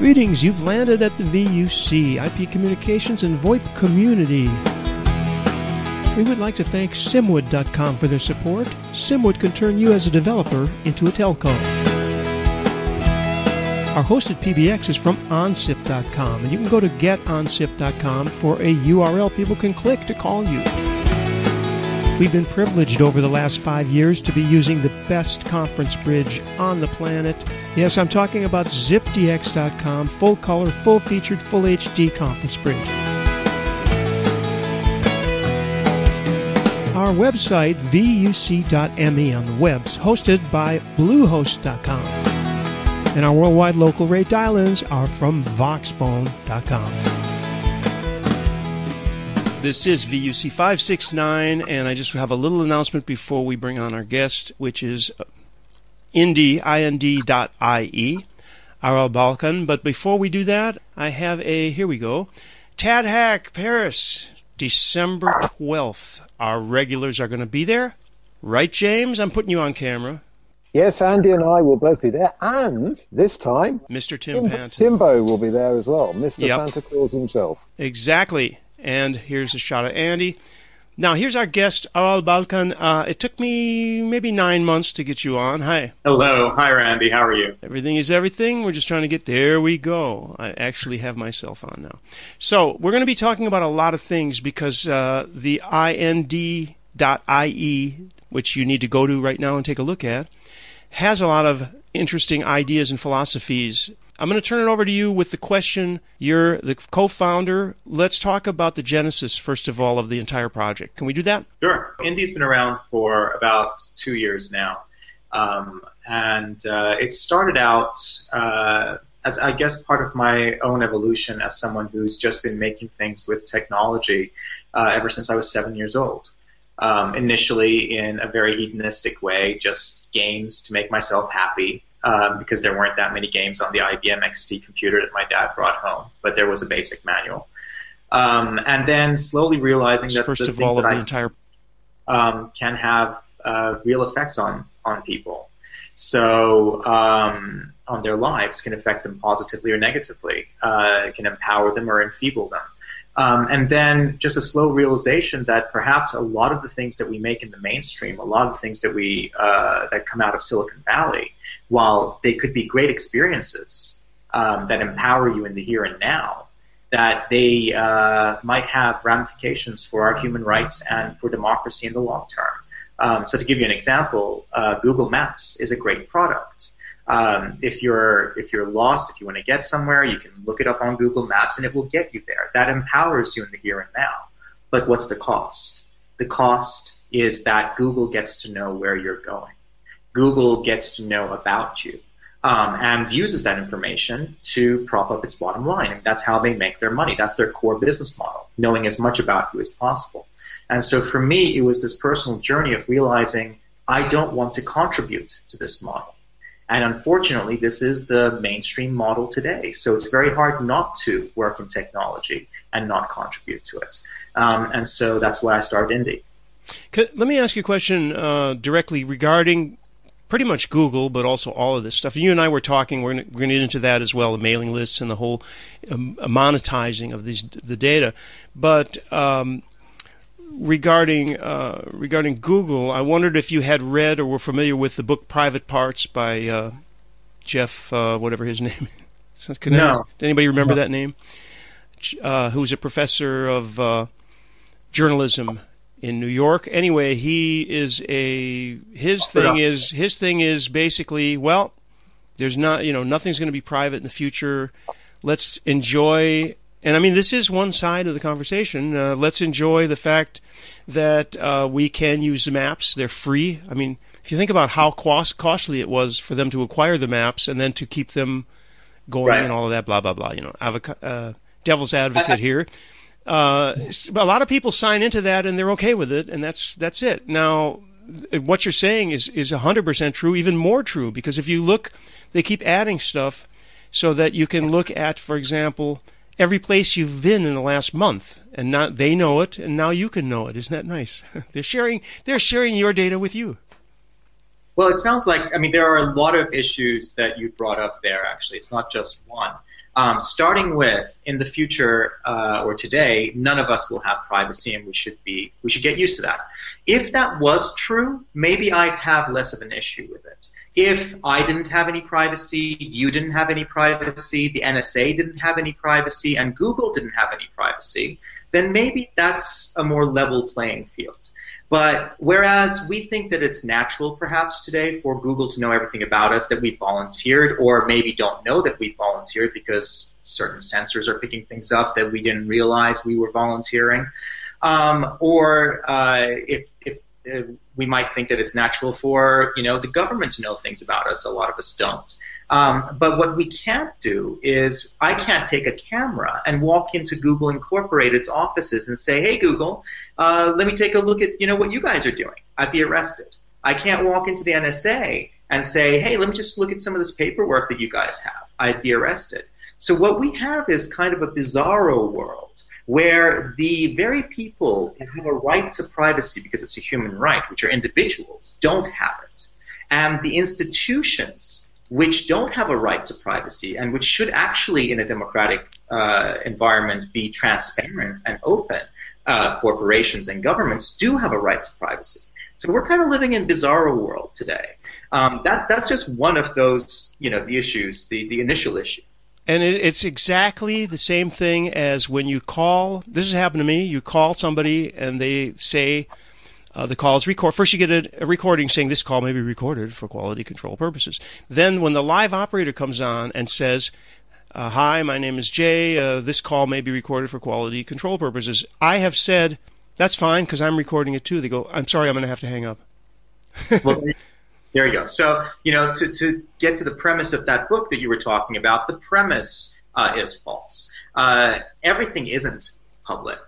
Greetings, you've landed at the VUC, IP Communications and VoIP Community. We would like to thank Simwood.com for their support. Simwood can turn you as a developer into a telco. Our hosted PBX is from OnSIP.com, and you can go to GetOnSIP.com for a URL people can click to call you. We've been privileged over the last five years to be using the best conference bridge on the planet. Yes, I'm talking about ZipDX.com, full color, full featured, full HD conference bridge. Our website, vuc.me on the webs, hosted by Bluehost.com. And our worldwide local rate dial ins are from Voxbone.com. This is VUC 569, and I just have a little announcement before we bring on our guest, which is uh, Indie, ind.ie, Aral Balkan. But before we do that, I have a, here we go, TADHack Paris, December 12th. Our regulars are going to be there. Right, James? I'm putting you on camera. Yes, Andy and I will both be there, and this time, Mr. Tim Tim- Panton. Timbo will be there as well, Mr. Yep. Santa Claus himself. Exactly. And here's a shot of Andy. Now, here's our guest, Aral Balkan. Uh, it took me maybe nine months to get you on. Hi. Hello. Hi, Randy. How are you? Everything is everything. We're just trying to get there. We go. I actually have myself on now. So we're going to be talking about a lot of things because uh, the ind.ie, which you need to go to right now and take a look at, has a lot of interesting ideas and philosophies. I'm going to turn it over to you with the question. You're the co-founder. Let's talk about the genesis first of all of the entire project. Can we do that? Sure. Indie's been around for about two years now. Um, and uh, it started out uh, as, I guess, part of my own evolution as someone who's just been making things with technology uh, ever since I was seven years old. Um, initially, in a very hedonistic way, just games to make myself happy. Um, because there weren't that many games on the IBM XT computer that my dad brought home, but there was a basic manual. Um, and then slowly realizing that First the of all, of that the I entire um, can have uh, real effects on on people. So um, on their lives can affect them positively or negatively. Uh, can empower them or enfeeble them. Um, and then just a slow realization that perhaps a lot of the things that we make in the mainstream, a lot of the things that we uh, that come out of Silicon Valley, while they could be great experiences um, that empower you in the here and now, that they uh, might have ramifications for our human rights and for democracy in the long term. Um, so to give you an example, uh, Google Maps is a great product. Um, if you're if you're lost, if you want to get somewhere, you can look it up on Google Maps and it will get you there. That empowers you in the here and now. But what's the cost? The cost is that Google gets to know where you're going. Google gets to know about you um, and uses that information to prop up its bottom line. And that's how they make their money. That's their core business model, knowing as much about you as possible. And so for me, it was this personal journey of realizing I don't want to contribute to this model. And unfortunately, this is the mainstream model today. So it's very hard not to work in technology and not contribute to it. Um, and so that's why I started Indie. Let me ask you a question uh, directly regarding pretty much Google, but also all of this stuff. You and I were talking. We're going to get into that as well, the mailing lists and the whole um, monetizing of these the data. But um, regarding uh, regarding Google, I wondered if you had read or were familiar with the book Private Parts by uh, Jeff, uh, whatever his name is. Can No. Does anybody remember that name? Uh, who's a professor of uh, journalism in New York. Anyway, he is a his thing is his thing is basically well, there's not you know nothing's going to be private in the future. Let's enjoy. And I mean, this is one side of the conversation. Uh, let's enjoy the fact that uh, we can use the maps. They're free. I mean, if you think about how cost, costly it was for them to acquire the maps and then to keep them going Right. and all of that, blah blah blah. You know, uh, devil's advocate here. Uh, a lot of people sign into that and they're okay with it, and that's that's it. Now, what you're saying is is 100% true, even more true, because if you look, they keep adding stuff so that you can look at, for example, every place you've been in the last month, and now they know it, and now you can know it. Isn't that nice? they're sharing they're sharing your data with you. Well, it sounds like, I mean, there are a lot of issues that you brought up there, actually. It's not just one. Um, starting with, in the future uh, or today, none of us will have privacy, and we should be we should get used to that. If that was true, maybe I'd have less of an issue with it. If I didn't have any privacy, you didn't have any privacy, the NSA didn't have any privacy, and Google didn't have any privacy, then maybe that's a more level playing field. But whereas we think that it's natural perhaps today for Google to know everything about us that we volunteered or maybe don't know that we volunteered because certain sensors are picking things up that we didn't realize we were volunteering. Um, or uh, if, if we might think that it's natural for you know the government to know things about us. A lot of us don't. Um, but what we can't do is I can't take a camera and walk into Google Incorporated's offices and say, "Hey Google, uh, let me take a look at you know what you guys are doing." I'd be arrested. I can't walk into the NSA and say, "Hey, let me just look at some of this paperwork that you guys have." I'd be arrested. So what we have is kind of a bizarro world where the very people who have a right to privacy because it's a human right, which are individuals, don't have it. And the institutions which don't have a right to privacy and which should actually, in a democratic uh, environment, be transparent and open, uh, corporations and governments do have a right to privacy. So we're kind of living in bizarro world today. Um, that's that's just one of those, you know, the issues, the the initial issue. And it, it's exactly the same thing as when you call. This has happened to me. You call somebody and they say uh, the call is recorded. First, you get a, a, recording saying this call may be recorded for quality control purposes. Then, when the live operator comes on and says, uh, "Hi, my name is Jay. Uh, this call may be recorded for quality control purposes," I have said, "That's fine because I'm recording it too." They go, "I'm sorry, I'm going to have to hang up." There you go. So, you know, to, to get to the premise of that book that you were talking about, the premise uh, is false. Uh, everything isn't public.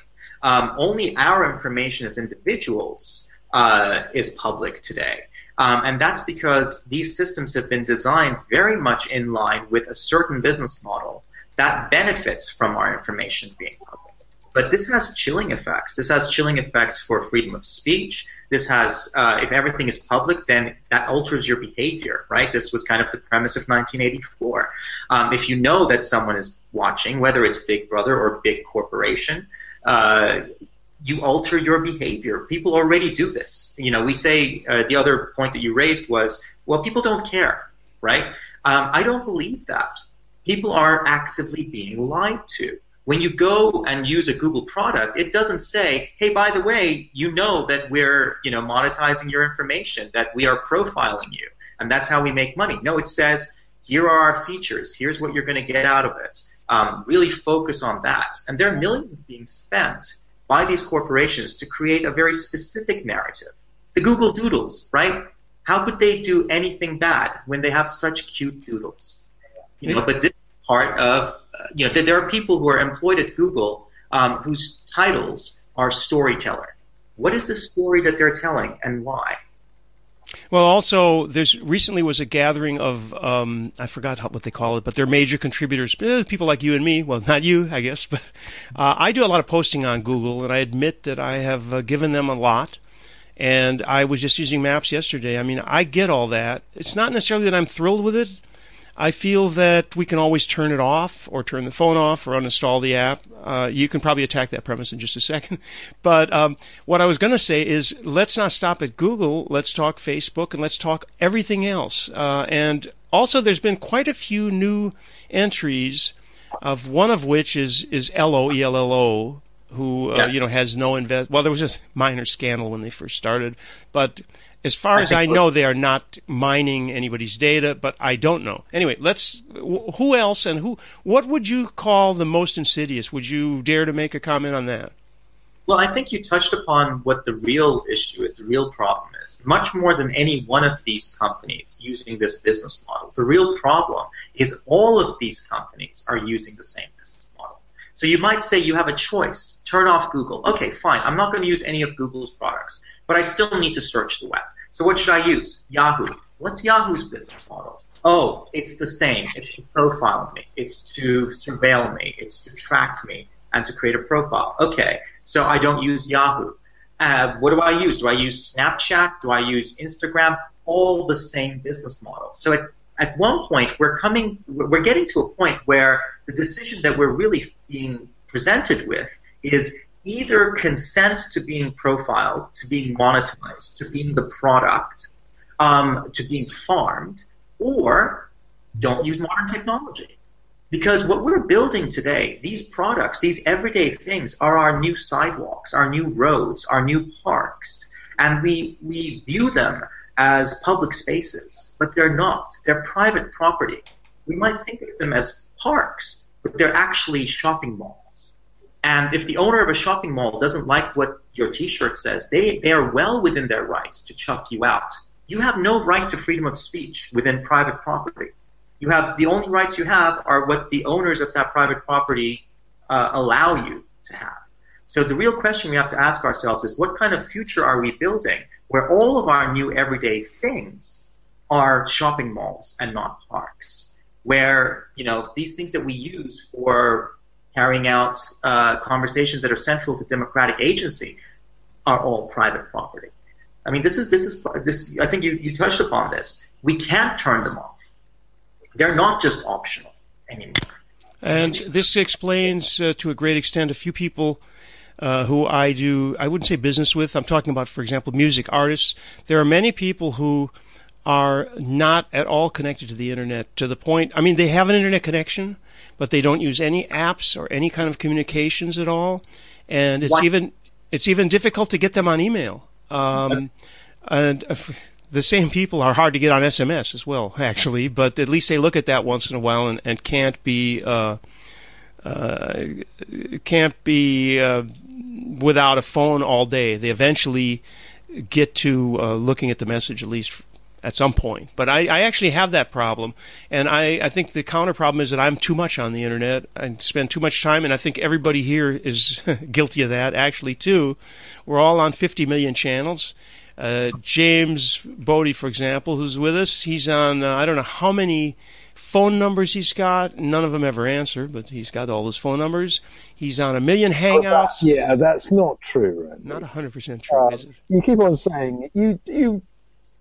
Um, only our information as individuals uh, is public today. Um, and that's because these systems have been designed very much in line with a certain business model that benefits from our information being public. But this has chilling effects. This has chilling effects for freedom of speech. This has, uh, if everything is public, then that alters your behavior, right? This was kind of the premise of 1984. Um, if you know that someone is watching, whether it's Big Brother or Big Corporation, uh, you alter your behavior. People already do this. You know, we say uh, the other point that you raised was, well, people don't care, right? Um, I don't believe that. People are actively being lied to. When you go and use a Google product, it doesn't say, hey, by the way, you know that we're, you know, monetizing your information, that we are profiling you, and that's how we make money. No, it says, here are our features. Here's what you're going to get out of it um, really focus on that. And there are millions being spent by these corporations to create a very specific narrative. The Google Doodles, right? How could they do anything bad when they have such cute doodles? You know, but this part of, you know, there are people who are employed at Google um, whose titles are storyteller. What is the story that they're telling and why? Well, also, there's recently was a gathering of um, I forgot how, what they call it, but they're major contributors, eh, people like you and me. Well, not you, I guess, but uh, I do a lot of posting on Google, and I admit that I have uh, given them a lot. And I was just using Maps yesterday. I mean, I get all that. It's not necessarily that I'm thrilled with it. I feel that we can always turn it off or turn the phone off or uninstall the app. Uh, you can probably attack that premise in just a second. But um, what I was going to say is let's not stop at Google. Let's talk Facebook and let's talk everything else. Uh, and also, there's been quite a few new entries, of one of which is is Ello L L O, who uh, yeah. you know has no invest. Well, there was a minor scandal when they first started, but as far as I know, they are not mining anybody's data, but I don't know. Anyway, let's. Who else and who? What would you call the most insidious? Would you dare to make a comment on that? Well, I think you touched upon what the real issue is, the real problem is. Much more than any one of these companies using this business model, the real problem is all of these companies are using the same. So you might say you have a choice. Turn off Google. Okay, fine. I'm not going to use any of Google's products but I still need to search the web. So what should I use? Yahoo. What's Yahoo's business model? Oh, it's the same. It's to profile me. It's to surveil me. It's to track me and to create a profile. Okay, so I don't use Yahoo. Uh, what do I use? Do I use Snapchat? Do I use Instagram? all the same business model. So at, at one point, we're coming, we're getting to a point where the decision that we're really being presented with is either consent to being profiled, to being monetized, to being the product, um, to being farmed, or don't use modern technology. Because what we're building today, these products, these everyday things, are our new sidewalks, our new roads, our new parks. And we, we view them as public spaces, but they're not. They're private property. We might think of them as parks, but they're actually shopping malls. And if the owner of a shopping mall doesn't like what your t-shirt says, they, they are well within their rights to chuck you out. You have no right to freedom of speech within private property. You have the only rights you have are what the owners of that private property uh, allow you to have. So the real question we have to ask ourselves is what kind of future are we building where all of our new everyday things are shopping malls and not parks? Where, you know, these things that we use for carrying out uh, conversations that are central to democratic agency are all private property. I mean, this is this is this. I think you, you touched upon this. We can't turn them off they're not just optional anymore. And this explains uh, to a great extent a few people uh, who I do, I wouldn't say business with. I'm talking about, for example, music artists. There are many people who are not at all connected to the internet to the point, I mean, they have an internet connection, but they don't use any apps or any kind of communications at all. And it's even, it's even difficult to get them on email. Um, and uh, the same people are hard to get on SMS as well, actually. But at least they look at that once in a while and, and can't be uh, uh, can't be uh, without a phone all day. They eventually get to uh, looking at the message at least at some point. But I, I actually have that problem, and I, I think the counter problem is that I'm too much on the internet. I spend too much time, and I think everybody here is guilty of that actually too. We're all on 50 million channels uh, James Body, for example, who's with us, he's on, uh, I don't know how many phone numbers he's got. None of them ever answer, but he's got all his phone numbers. He's on a million hangouts. Oh, that, yeah, that's not true, Randy. Not 100% true, uh, is it? You keep on saying, you, you,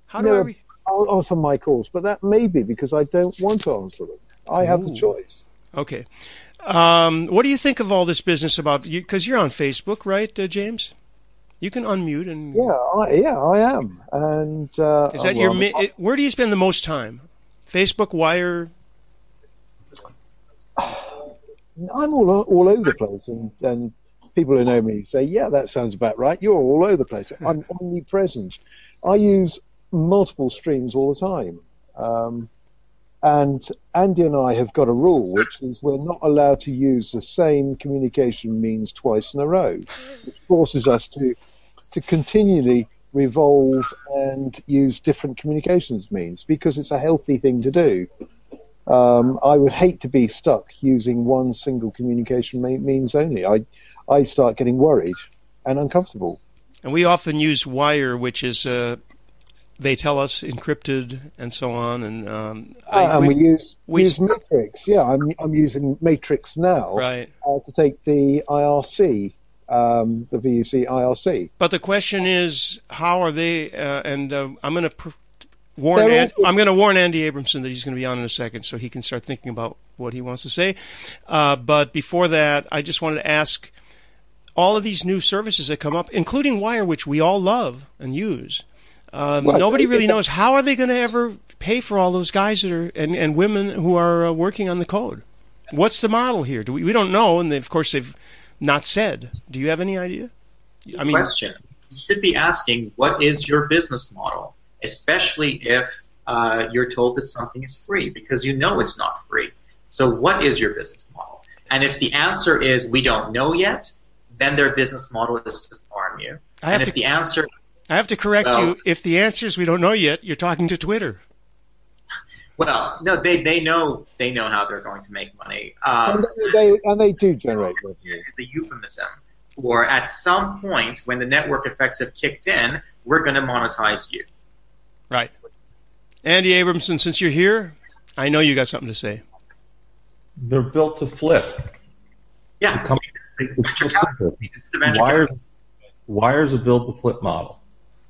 how do I I'll answer my calls, but that may be because I don't want to answer them. I have Ooh. the choice. Okay. Um, what do you think of all this business about you? Because you're on Facebook, right, uh, James? You can unmute and. Yeah, I, yeah, I am. And uh, is that your? Mi- where do you spend the most time? Facebook, Wire. I'm all all over the place, and and people who know me say, "Yeah, that sounds about right." You're all over the place. I'm omnipresent. I use multiple streams all the time. Um, and Andy and I have got a rule, which is we're not allowed to use the same communication means twice in a row, which forces us to to continually revolve and use different communications means because it's a healthy thing to do. Um, I would hate to be stuck using one single communication means only. I I start getting worried and uncomfortable. And we often use wire, which is uh, they tell us encrypted and so on. And um, I, uh, and we, we, use we use Matrix. Yeah, I'm I'm using Matrix now right. Uh, to take the IRC um, the VUC IRC. But the question is, how are they? Uh, and uh, I'm going to pr- warn. An- I'm going to warn Andy Abramson that he's going to be on in a second, so he can start thinking about what he wants to say. Uh, but before that, I just wanted to ask all of these new services that come up, including Wire, which we all love and use. Um, well, nobody really knows how are they going to ever pay for all those guys that are and, and women who are uh, working on the code. What's the model here? Do we, we don't know, and they, of course they've not said. Do you have any idea? I mean, question. You should be asking, what is your business model, especially if uh, you're told that something is free, because you know it's not free. So, what is your business model? And if the answer is we don't know yet, then their business model is to farm you. I have and if to, the answer, I have to correct well, you. If the answer is we don't know yet, you're talking to Twitter. Well, no, they, they know they know how they're going to make money. Um, and they and they do generate revenue. It's a euphemism. Or at some point when the network effects have kicked in, we're going to monetize you. Right. Andy Abramson, since you're here, I know you got something to say. They're built to flip. Yeah. Wires, wires a built to flip model,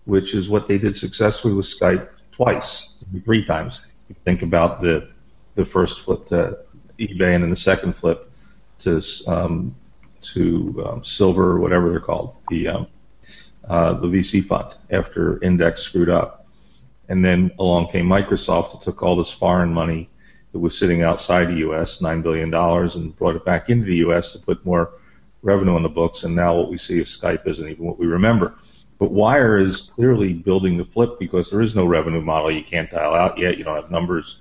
which is what they did successfully with Skype twice, three times. Think about the the first flip to eBay and then the second flip to um, to um, silver or whatever they're called, the um, uh, the VC fund after Index screwed up, and then along came Microsoft that took all this foreign money that was sitting outside the U.S. nine billion dollars and brought it back into the U.S. to put more revenue on the books, and now what we see is Skype isn't even what we remember. But Wire is clearly building the flip because there is no revenue model. You can't dial out yet. You don't have numbers,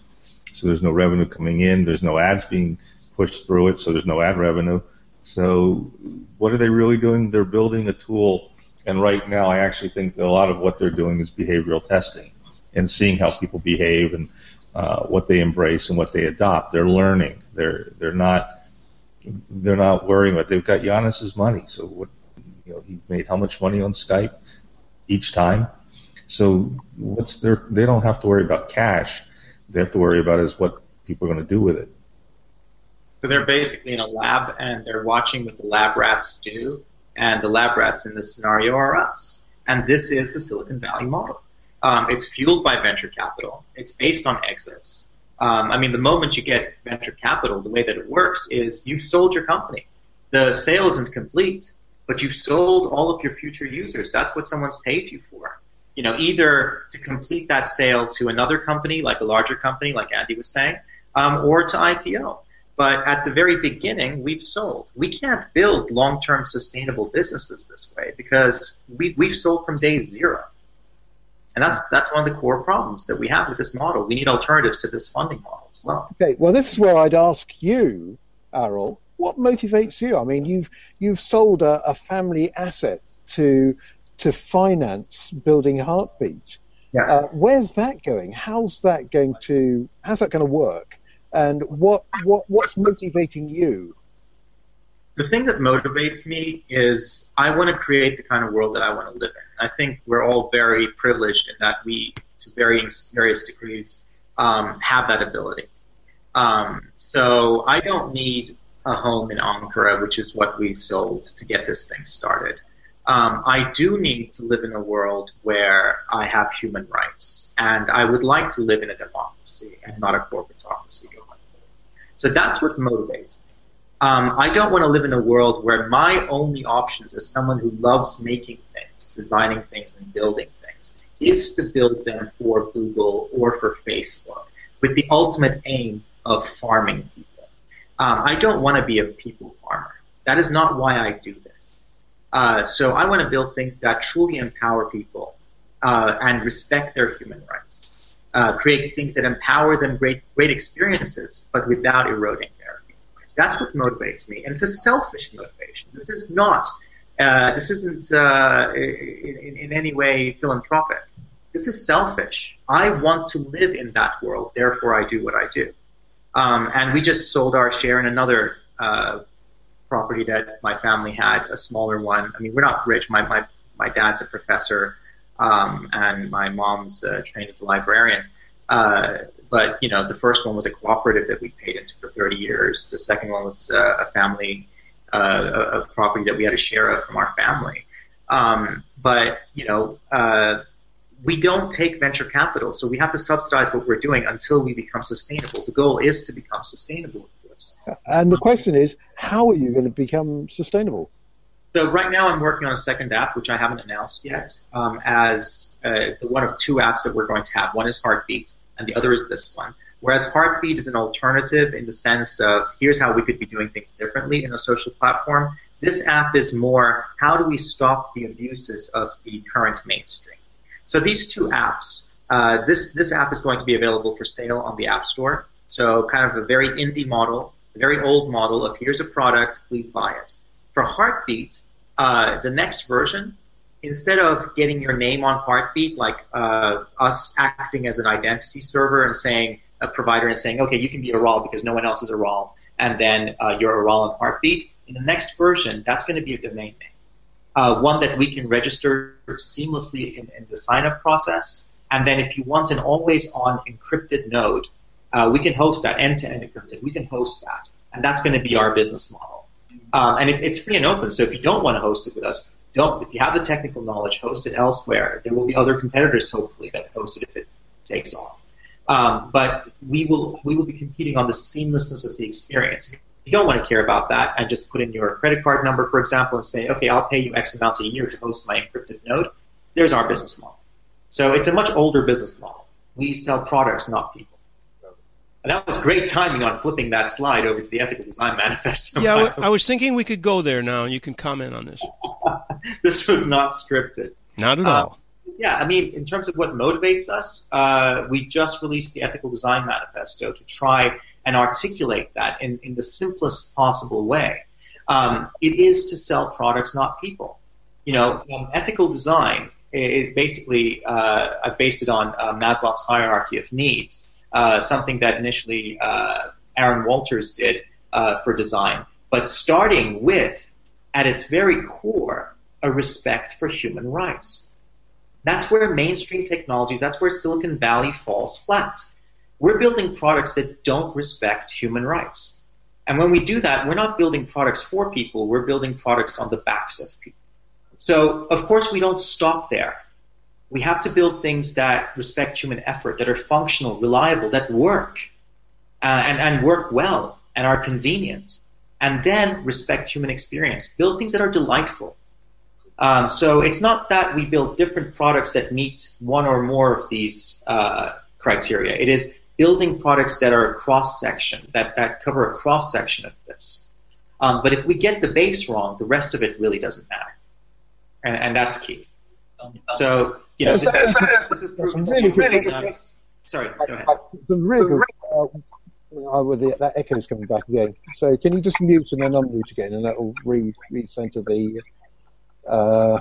so there's no revenue coming in. There's no ads being pushed through it, so there's no ad revenue. So what are they really doing? They're building a tool, and right now I actually think that a lot of what they're doing is behavioral testing and seeing how people behave and uh, what they embrace and what they adopt. They're learning. They're they're not they're not worrying about. They've got Janus's money, so what you know he made how much money on Skype each time. So what's their? They don't have to worry about cash. They have to worry about is what people are going to do with it. So they're basically in a lab and they're watching what the lab rats do, and the lab rats in this scenario are us. And this is the Silicon Valley model. Um, it's fueled by venture capital. It's based on exits. Um, I mean, the moment you get venture capital, the way that it works is you've sold your company. The sale isn't complete, but you've sold all of your future users. That's what someone's paid you for. You know, either to complete that sale to another company, like a larger company, like Andy was saying, um, or to IPO. But at the very beginning, we've sold. We can't build long-term sustainable businesses this way because we, we've sold from day zero. And that's that's one of the core problems that we have with this model. We need alternatives to this funding model as well. Okay, well, this is where I'd ask you, Aral, what motivates you? I mean, you've you've sold a, a family asset to to finance building Heartbeat. Yeah. Uh, where's that going? How's that going to how's that going to work? And what what what's motivating you? The thing that motivates me is I want to create the kind of world that I want to live in. I think we're all very privileged in that we, to varying various degrees, um, have that ability. Um, so I don't need a home in Ankara, which is what we sold to get this thing started. Um, I do need to live in a world where I have human rights, and I would like to live in a democracy and not a corporatocracy. So that's what motivates me. Um, I don't want to live in a world where my only options as someone who loves making things designing things and building things is to build them for Google or for Facebook with the ultimate aim of farming people. Um, I don't want to be a people farmer. That is not why I do this. Uh, so I want to build things that truly empower people uh, and respect their human rights. Uh, create things that empower them great great experiences, but without eroding their human rights. That's what motivates me, and it's a selfish motivation. This is not uh, this isn't uh, in, in, any way philanthropic. This is selfish. I want to live in that world, therefore I do what I do. Um, and we just sold our share in another uh, property that my family had, a smaller one. I mean, we're not rich. My my my dad's a professor, um, and my mom's uh, trained as a librarian. Uh, but you know, the first one was a cooperative that we paid into for 30 years. The second one was uh, a family uh, a property that we had a share of from our family. Um, but you know, uh, we don't take venture capital, so we have to subsidize what we're doing until we become sustainable. The goal is to become sustainable, of course. And the question is, how are you going to become sustainable? So right now, I'm working on a second app, which I haven't announced yet, um, as uh, one of two apps that we're going to have. One is Heartbeat, and the other is this one. Whereas Heartbeat is an alternative in the sense of here's how we could be doing things differently in a social platform. This app is more how do we stop the abuses of the current mainstream. So these two apps, uh, this this app is going to be available for sale on the App Store. So kind of a very indie model, a very old model of here's a product, please buy it. For Heartbeat, uh, the next version, instead of getting your name on Heartbeat, like uh, us acting as an identity server and saying a provider and saying, okay, you can be Aral because no one else is Aral, and then uh, you're Aral on Heartbeat. In the next version, that's going to be a domain name, uh, one that we can register seamlessly in, in the sign-up process. And then if you want an always-on encrypted node, uh, we can host that end-to-end encrypted. We can host that, and that's going to be our business model. Um, and if, it's free and open, so if you don't want to host it with us, don't. If you have the technical knowledge, host it elsewhere. There will be other competitors, hopefully, that host it if it takes off. Um, but we will we will be competing on the seamlessness of the experience. If you don't want to care about that and just put in your credit card number, for example, and say, okay, I'll pay you X amount a year to host my encrypted node. There's our business model. So it's a much older business model. We sell products, not people. And that was great timing on flipping that slide over to the ethical design manifesto. Yeah, I was thinking we could go there now, and you can comment on this. this was not scripted. Not at all. Uh, yeah, I mean, in terms of what motivates us, uh, we just released the ethical design manifesto to try and articulate that in, in the simplest possible way. Um, it is to sell products, not people. You know, um, ethical design, it, basically, uh, I based it on uh, Maslow's hierarchy of needs uh, something that initially uh, Aarron Walters did uh, for design, but starting with, at its very core, a respect for human rights. That's where mainstream technologies, that's where Silicon Valley falls flat. We're building products that don't respect human rights. And when we do that, we're not building products for people, we're building products on the backs of people. So, of course, we don't stop there we have to build things that respect human effort, that are functional, reliable, that work, uh, and, and work well, and are convenient. And then respect human experience. Build things that are delightful. Um, so it's not that we build different products that meet one or more of these uh, criteria. It is building products that are a cross section, that, that cover a cross section of this. Um, but if we get the base wrong, the rest of it really doesn't matter. And, and that's key. So you know, this, is, this is really, really nice. Sorry, go ahead. The really uh, uh, the, that echo is coming back again. So can you just mute and then unmute again, and that will re recenter the. Uh,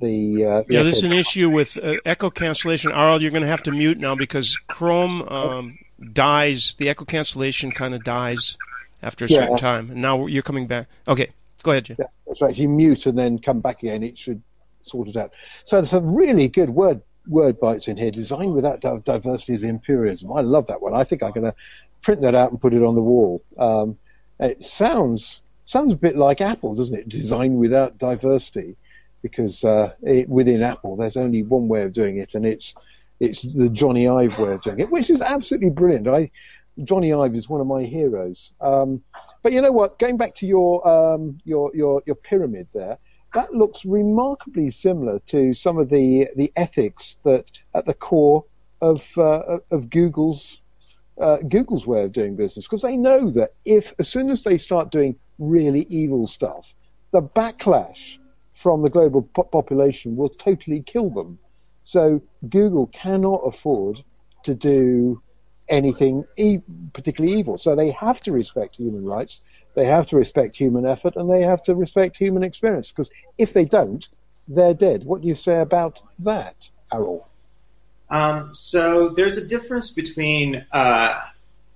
the, uh, the yeah, this is an issue with uh, echo cancellation. Aral, you're going to have to mute now because Chrome um, dies. The echo cancellation kind of dies after a yeah. certain time, and now you're coming back. Okay, go ahead, Jim. Yeah, that's right. If you mute and then come back again, it should sort it out. So there's some really good word word bites in here. Design without diversity is imperialism. I love that one. I think I'm going to print that out and put it on the wall. Um, it sounds sounds a bit like Apple, doesn't it? Design without diversity, because uh, it, within Apple there's only one way of doing it, and it's it's the Jony Ive way of doing it, which is absolutely brilliant. I Jony Ive is one of my heroes. Um, but you know what? Going back to your um, your your your pyramid there that looks remarkably similar to some of the the ethics that at the core of uh, of Google's uh, Google's way of doing business because they know that if as soon as they start doing really evil stuff, the backlash from the global po- population will totally kill them. So Google cannot afford to do anything e- particularly evil. So they have to respect human rights they have to respect human effort and they have to respect human experience because if they don't, they're dead. What do you say about that, Aral? Um, so there's a difference between uh,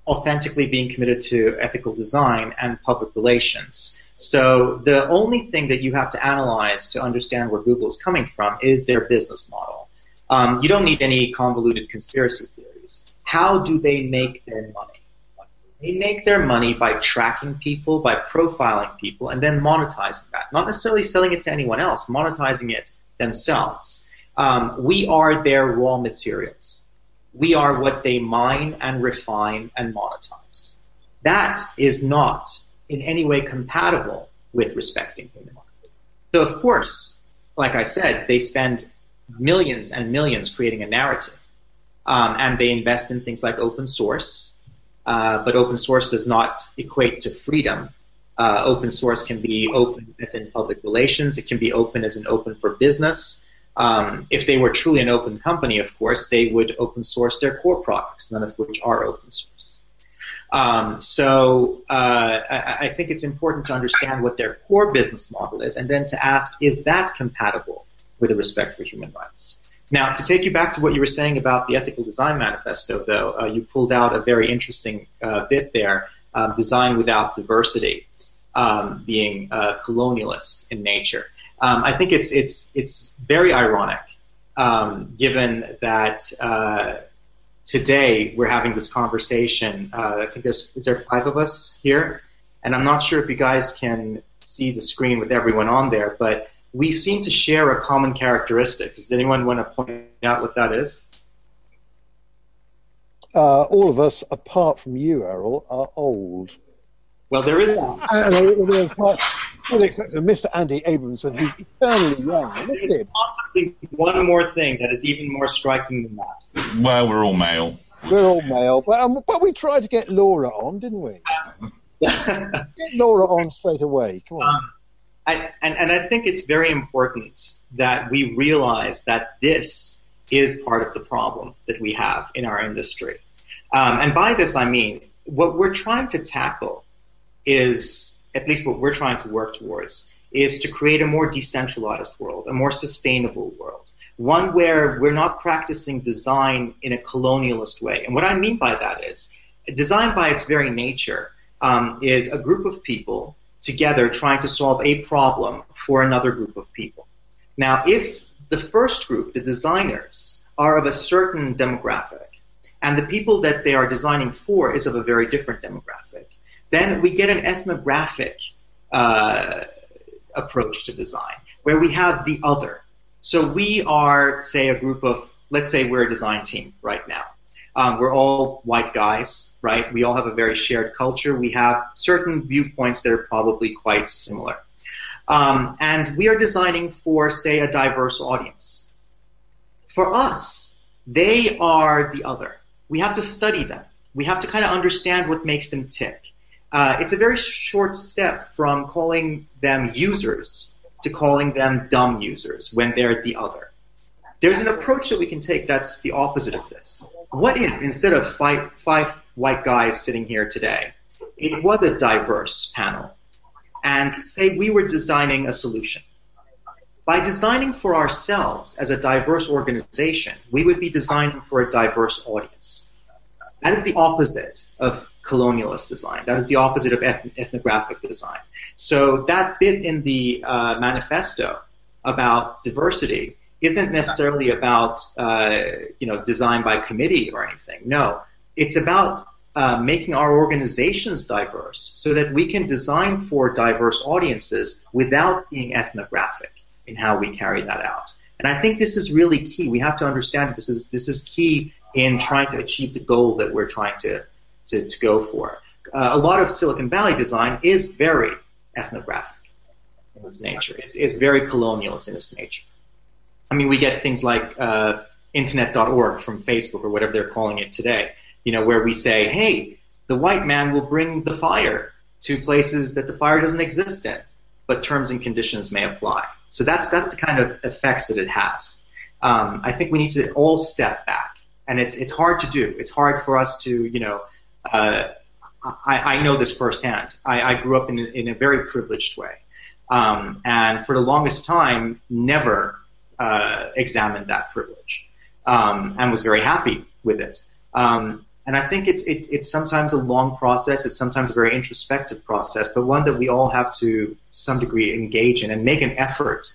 authentically being committed to ethical design and public relations. So the only thing that you have to analyze to understand where Google is coming from is their business model. Um, you don't need any convoluted conspiracy theories. How do they make their money? They make their money by tracking people, by profiling people, and then monetizing that. Not necessarily selling it to anyone else, monetizing it themselves. Um, we are their raw materials. We are what they mine and refine and monetize. That is not in any way compatible with respecting human. So of course, like I said, they spend millions and millions creating a narrative. Um, and they invest in things like open source, uh, but open source does not equate to freedom. Uh, open source can be open as in public relations. It can be open as in open for business. Um, if they were truly an open company, of course, they would open source their core products, none of which are open source. Um, so uh, I, I, think it's important to understand what their core business model is, and then to ask, is that compatible with a respect for human rights? Now, to take you back to what you were saying about the Ethical Design Manifesto, though, uh, you pulled out a very interesting uh, bit there, um, design without diversity, um, being uh, colonialist in nature. Um, I think it's it's it's very ironic, um, given that uh, today we're having this conversation. Uh, I think there's is there five of us here, and I'm not sure if you guys can see the screen with everyone on there, but we seem to share a common characteristic. Does anyone want to point out what that is? uh, all of us, apart from you, Aral, are old. Well, there is And, uh, apart- well, except for Mr. Andy Abramson, who's eternally young. Look at him. possibly one more thing that is even more striking than that. Well, we're all male. We're all male, but, um, but we tried to get Laura on, didn't we? Get Laura on straight away. Come on. Um, I, and, and I think it's very important that we realize that this is part of the problem that we have in our industry. Um, and by this, I mean what we're trying to tackle is, at least what we're trying to work towards, is to create a more decentralized world, a more sustainable world, one where we're not practicing design in a colonialist way. And what I mean by that is, design by its very nature um, is a group of people together trying to solve a problem for another group of people. Now, if the first group, the designers, are of a certain demographic, and the people that they are designing for is of a very different demographic, then we get an ethnographic uh, approach to design, where we have the other. So we are, say, a group of, let's say we're a design team right now. Um, we're all white guys, right? We all have a very shared culture. We have certain viewpoints that are probably quite similar. Um, and we are designing for, say, a diverse audience. For us, they are the other. We have to study them. We have to kind of understand what makes them tick. Uh, it's a very short step from calling them users to calling them dumb users when they're the other. There's an approach that we can take that's the opposite of this. What if instead of five, five white guys sitting here today, it was a diverse panel and say we were designing a solution. By designing for ourselves as a diverse organization, we would be designing for a diverse audience. That is the opposite of colonialist design. That is the opposite of eth- ethnographic design. So that bit in the uh, manifesto about diversity isn't necessarily about uh, you know design by committee or anything. No, it's about uh, making our organizations diverse so that we can design for diverse audiences without being ethnographic in how we carry that out. And I think this is really key. We have to understand that this is this is key in trying to achieve the goal that we're trying to to, to go for. Uh, a lot of Silicon Valley design is very ethnographic in its nature. It's, it's very colonialist in its nature. I mean, we get things like uh, Internet.org from Facebook or whatever they're calling it today. You know, where we say, "Hey, the white man will bring the fire to places that the fire doesn't exist in, but terms and conditions may apply." So that's that's the kind of effects that it has. Um, I think we need to all step back, and it's it's hard to do. It's hard for us to, you know, uh, I, I know this firsthand. I, I grew up in, in a very privileged way, um, and for the longest time, never uh, examined that privilege, um, and was very happy with it. Um, and I think it's it, it's sometimes a long process. It's sometimes a very introspective process, but one that we all have to, to some degree, engage in and make an effort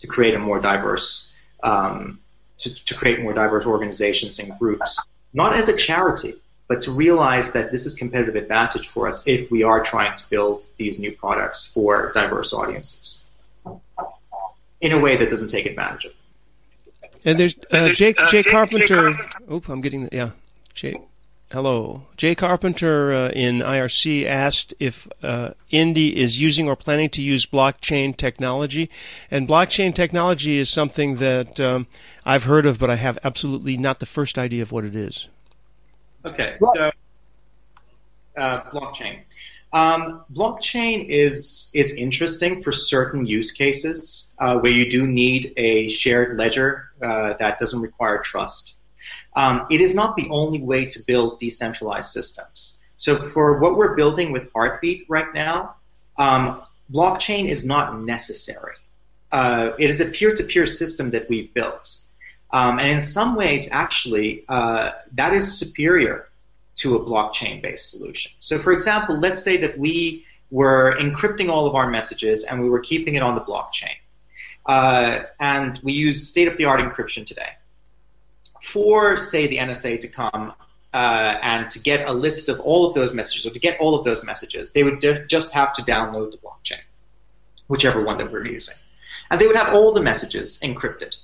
to create a more diverse, um, to, to create more diverse organizations and groups, not as a charity, but to realize that this is competitive advantage for us if we are trying to build these new products for diverse audiences in a way that doesn't take advantage of them. And there's uh, Jake, Jay Carpenter. Oop, I'm getting yeah. Jay, hello. Jay Carpenter uh, in IRC asked if uh, Indie is using or planning to use blockchain technology, and blockchain technology is something that um, I've heard of, but I have absolutely not the first idea of what it is. Okay, so uh, blockchain. Um, blockchain is is interesting for certain use cases uh, where you do need a shared ledger uh, that doesn't require trust. Um, it is not the only way to build decentralized systems. So for what we're building with Heartbeat right now, um, blockchain is not necessary. Uh, it is a peer-to-peer system that we've built. Um, and in some ways, actually, uh, that is superior to a blockchain-based solution. So, for example, let's say that we were encrypting all of our messages and we were keeping it on the blockchain, uh, and we use state-of-the-art encryption today. For, say, the NSA to come uh, and to get a list of all of those messages, or to get all of those messages, they would just have to download the blockchain, whichever one that we're using, and they would have all the messages encrypted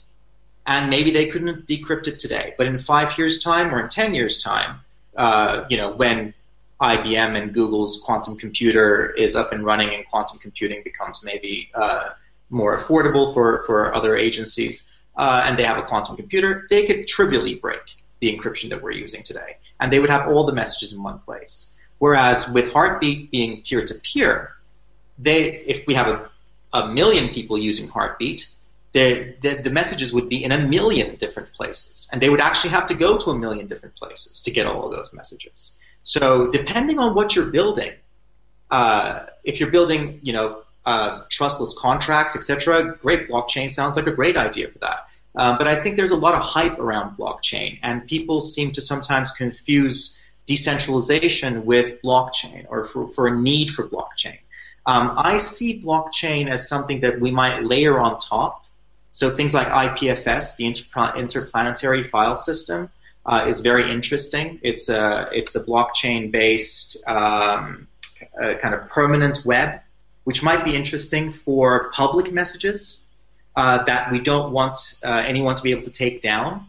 and maybe they couldn't decrypt it today. But in five years' time or in ten years' time, uh, you know, when IBM and Google's quantum computer is up and running and quantum computing becomes maybe uh, more affordable for, for other agencies, uh, and they have a quantum computer, they could trivially break the encryption that we're using today. And they would have all the messages in one place. Whereas with Heartbeat being peer to peer, they if we have a, a million people using Heartbeat, the, the, the messages would be in a million different places, and they would actually have to go to a million different places to get all of those messages. So depending on what you're building, uh, if you're building, you know, uh, trustless contracts, etc., great blockchain sounds like a great idea for that. Um, but I think there's a lot of hype around blockchain, and people seem to sometimes confuse decentralization with blockchain or for, for a need for blockchain. Um, I see blockchain as something that we might layer on top. So things like IPFS, the Inter- interplanetary file system, uh, is very interesting. It's a it's a blockchain based um, uh, kind of permanent web, which might be interesting for public messages uh, that we don't want uh, anyone to be able to take down.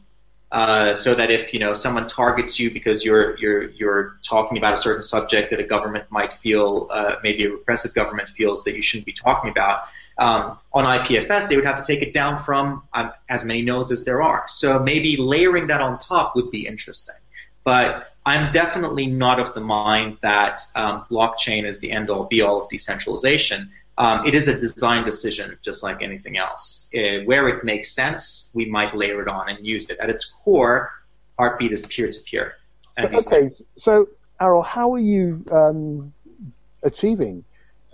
Uh, so that if you know someone targets you because you're you're you're talking about a certain subject that a government might feel maybe a repressive government feels that you shouldn't be talking about um, on IPFS they would have to take it down from um, as many nodes as there are. So maybe layering that on top would be interesting. But I'm definitely not of the mind that um, blockchain is the end all be all of decentralization. Um, it is a design decision, just like anything else. Uh, where it makes sense, we might layer it on and use it. At its core, Heartbeat is peer to peer. Okay, so Aral, how are you um, achieving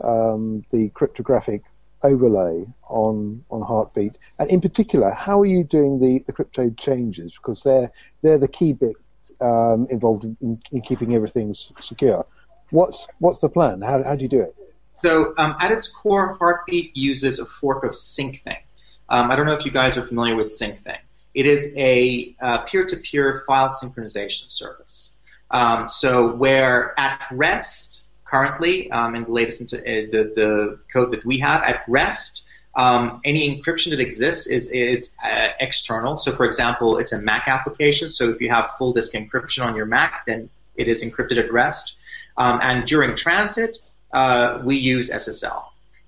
um, the cryptographic overlay on on Heartbeat, and in particular, how are you doing the, the crypto changes because they're they're the key bit um, involved in, in, keeping everything secure. What's what's the plan? How how do you do it? So um, at its core, Heartbeat uses a fork of SyncThing. Um, I don't know if you guys are familiar with SyncThing. It is a uh, peer-to-peer file synchronization service. Um, so where at rest, currently, um, in the latest into, uh, the, the code that we have, at rest, um, any encryption that exists is, is uh, external. So, for example, it's a Mac application. So, if you have full disk encryption on your Mac, then it is encrypted at rest. Um, and during transit, uh, we use SSL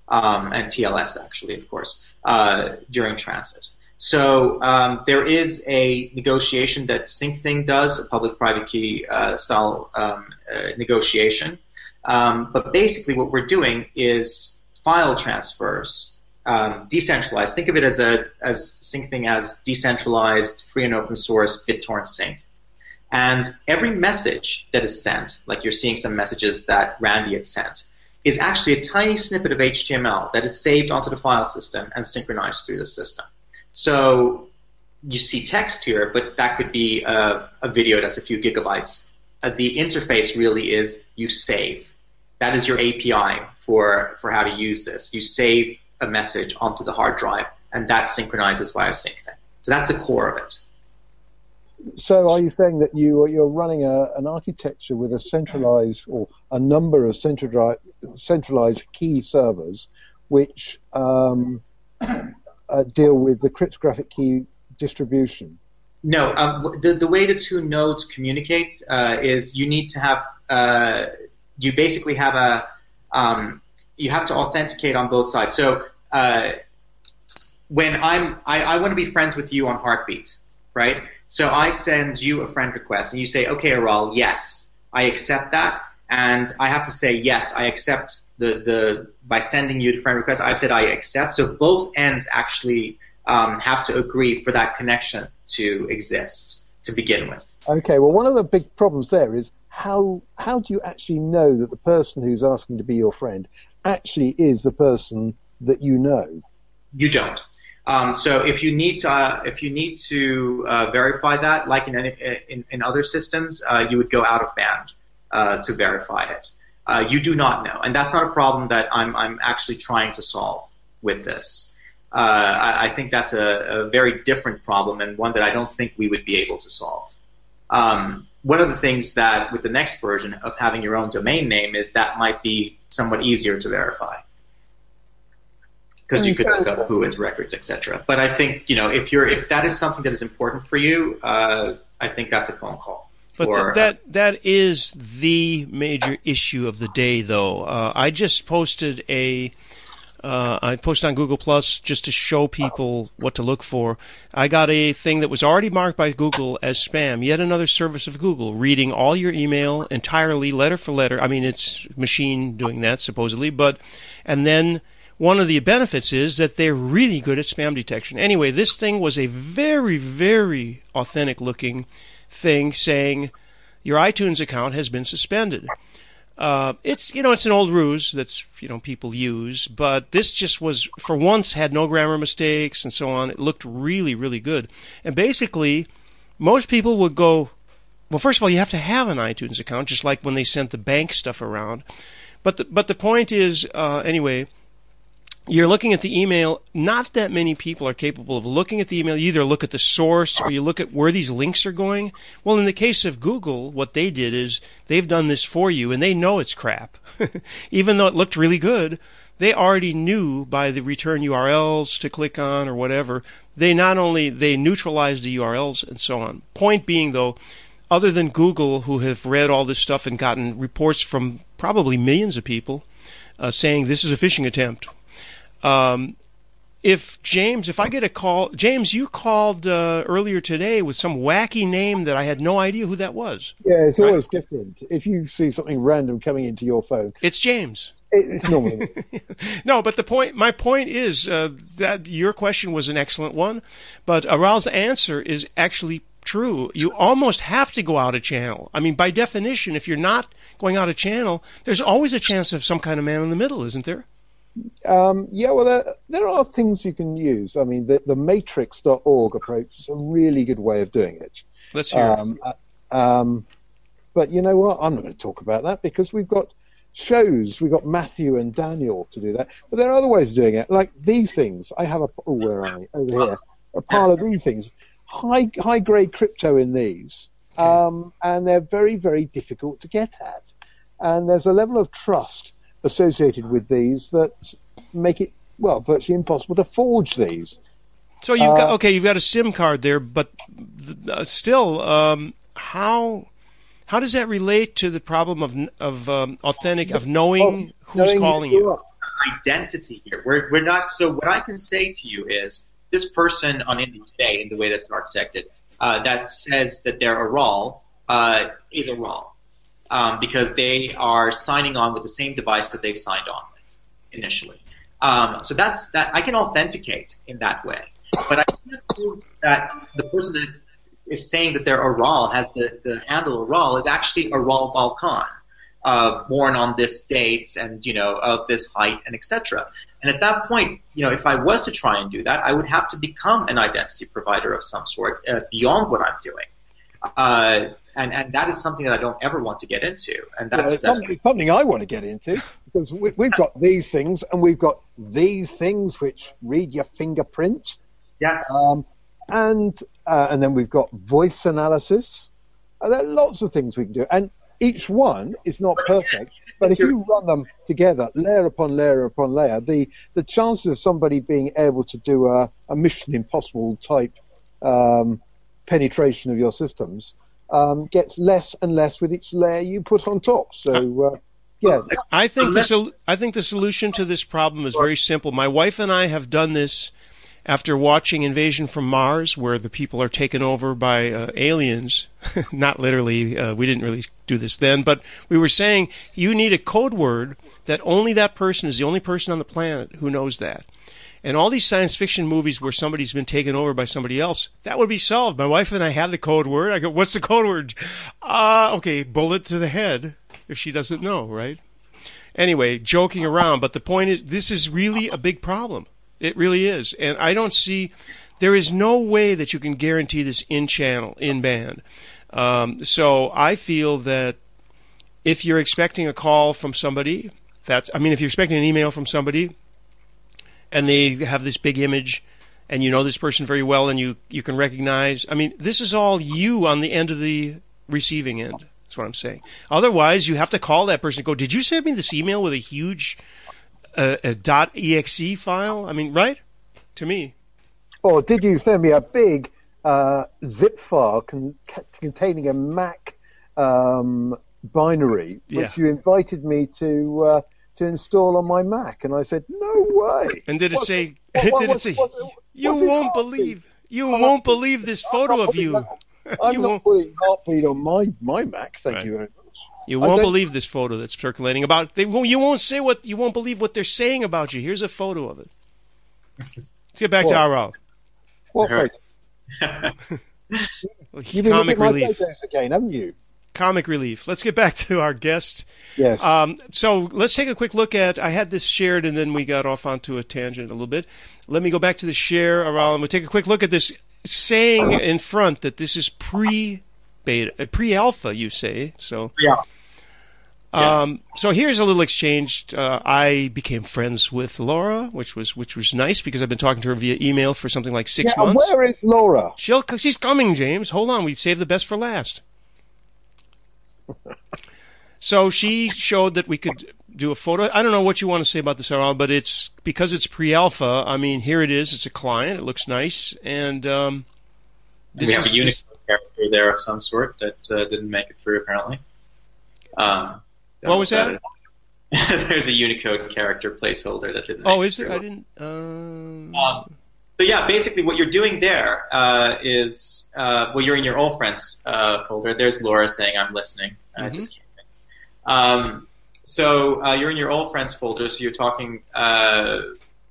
um, and TLS actually, of course, uh, during transit. So um, there is a negotiation that SyncThing does, a public-private key uh, style um, uh, negotiation. Um, but basically, what we're doing is file transfers, um, decentralized. Think of it as a as SyncThing as decentralized, free and open source BitTorrent sync. And every message that is sent, like you're seeing some messages that Randy had sent, is actually a tiny snippet of HTML that is saved onto the file system and synchronized through the system. So you see text here, but that could be a, a video that's a few gigabytes. Uh, the interface really is you save. That is your API for, for how to use this. You save a message onto the hard drive, and that synchronizes via SyncThing. So that's the core of it. So are you saying that you you're running a, an architecture with a centralized or a number of centralized centralized key servers, which um, uh, deal with the cryptographic key distribution? No, um, the the way the two nodes communicate uh, is you need to have uh, you basically have a um, you have to authenticate on both sides. So uh, when I'm I, I want to be friends with you on Heartbeat, right? So I send you a friend request and you say, okay, Aral, yes, I accept that. And I have to say, yes, I accept the, the, by sending you the friend request, I've said I accept. So both ends actually um, have to agree for that connection to exist to begin with. Okay, well, one of the big problems there is how how do you actually know that the person who's asking to be your friend actually is the person that you know? You don't. Um, so if you need to, uh, if you need to uh, verify that, like in, in, in other systems, uh, you would go out of band uh, to verify it. Uh, you do not know, and that's not a problem that I'm, I'm actually trying to solve with this. Uh, I, I, think that's a, a, very different problem and one that I don't think we would be able to solve. Um, one of the things that with the next version of having your own domain name is that might be somewhat easier to verify because you could look up who has records, etc. But I think you know if you're if that is something that is important for you, uh, I think that's a phone call. But th- that that is the major issue of the day, though. Uh, I just posted a. Uh, I posted on Google Plus just to show people what to look for. I got a thing that was already marked by Google as spam. Yet another service of Google reading all your email entirely, letter for letter. I mean, it's machine doing that supposedly, but and then one of the benefits is that they're really good at spam detection. Anyway, this thing was a very, very authentic looking thing saying your iTunes account has been suspended. Uh, it's you know it's an old ruse that's you know people use, but this just was for once had no grammar mistakes and so on. It looked really really good, and basically most people would go. Well, first of all, you have to have an iTunes account, just like when they sent the bank stuff around. But the, but the point is, uh, anyway, you're looking at the email. Not that many people are capable of looking at the email. You either look at the source or you look at where these links are going. Well, in the case of Google, what they did is they've done this for you and they know it's crap. Even though it looked really good, they already knew by the return URLs to click on or whatever. They not only, they neutralized the URLs and so on. Point being though, other than Google who have read all this stuff and gotten reports from probably millions of people uh, saying this is a phishing attempt um, if James, if I get a call, James, you called uh, earlier today with some wacky name that I had no idea who that was. Yeah, it's always right? different. If you see something random coming into your phone, it's James. It's normally no, but the point, my point is uh, that your question was an excellent one, but Aral's answer is actually true. You almost have to go out a channel. I mean, by definition, if you're not going out a channel, there's always a chance of some kind of man in the middle, isn't there? Um, yeah, well, there, there, are things you can use. I mean, the, the matrix.org approach is a really good way of doing it. Let's hear um, uh, um, but you know what? I'm not going to talk about that because we've got shows. We've got Matthew and Daniel to do that. But there are other ways of doing it, like these things. I have a, oh, where am I? Over here. A pile of these things. High, high grade crypto in these. Um, and they're very, very difficult to get at. And there's a level of trust associated with these that make it well virtually impossible to forge these. So you've uh, got okay, you've got a SIM card there, but uh, still, um, how how does that relate to the problem of of um, authentic of knowing who's knowing calling you? you? Identity here. We're we're not. So what I can say to you is this person on Indie today, in the way that it's architected, uh, that says that they're Aral uh, is Aral um, because they are signing on with the same device that they signed on with initially. Um, so that's that I can authenticate in that way, but I can't prove that the person that is saying that they're Aral has the, the handle Aral is actually Aral RAL Balkan, uh, born on this date and you know of this height and etc. And at that point, you know, if I was to try and do that, I would have to become an identity provider of some sort uh, beyond what I'm doing. Uh, and and that is something that I don't ever want to get into. And that's, yeah, that's something, something, I want to get into because we, have got these things and we've got these things which read your fingerprint. Yeah. Um, and uh, and then we've got voice analysis. And there are lots of things we can do, and each one is not perfect. But if you run them together, layer upon layer upon layer, the the chances of somebody being able to do a, a Mission Impossible type um, penetration of your systems um, gets less and less with each layer you put on top. So. Uh, yeah. I think the sol- I think the solution to this problem is very simple. My wife and I have done this after watching Invasion from Mars, where the people are taken over by uh, aliens. Not literally, uh, we didn't really do this then, but we were saying you need a code word that only that person is the only person on the planet who knows that. And all these science fiction movies where somebody's been taken over by somebody else, that would be solved. My wife and I have the code word. I go, what's the code word? Uh, okay, bullet to the head if she doesn't know, right? Anyway, joking around, but the point is, this is really a big problem. It really is. And I don't see, there is no way that you can guarantee this in channel, in band. Um, so I feel that if you're expecting a call from somebody, that's, I mean, if you're expecting an email from somebody, and they have this big image and you know this person very well and you, you can recognize. I mean, this is all you on the end of the receiving end. That's what I'm saying. Otherwise, you have to call that person and go, Did you send me this email with a huge uh, a .exe file? I mean, right? To me. Or did you send me a big uh, zip file con- containing a Mac um, binary, which Yeah. you invited me to uh, to install on my Mac, and I said, "No way." And did it What's- say? what- what- did it what's- say? You won't believe. You I'm won't believe this photo of you. that- I'm You not won't- putting heartbeat on my my Mac. Thank Right. you very much. You won't believe this photo that's circulating about. They, well, you won't say what you won't believe what they're saying about you. Here's a photo of it. Let's get back to What? our What photo? You've been comic looking at my relief. photos again, haven't you? Comic relief. Let's get back to our guest. Yes. Um, so let's take a quick look at. I had this shared, and then we got off onto a tangent a little bit. Let me go back to the share, around. We'll take a quick look at this saying in front that this is pre beta, uh, pre alpha. You say so. Yeah. Yeah. Um, so here's a little exchange. Uh, I became friends with Laura, which was which was nice because I've been talking to her via email for something like six yeah, months. where is Laura? She'll, she's coming, James. Hold on, we saved the best for last. So she showed that we could do a photo. I don't know what you want to say about this, Aral, but it's because it's pre-alpha. I mean, here it is. It's a client. It looks nice, and um, we have is- a Unicode character there of some sort that uh, didn't make it through apparently. Um, What was that? There's a Unicode character placeholder that didn't. oh, is it there? I didn't. Um, Um, so yeah, basically what you're doing there uh, is, uh, well, you're in your old friends uh, folder. There's Laura saying, "I'm listening." Uh, Mhm. Just. Um, so uh, you're in your old friends folder. So you're talking. Uh,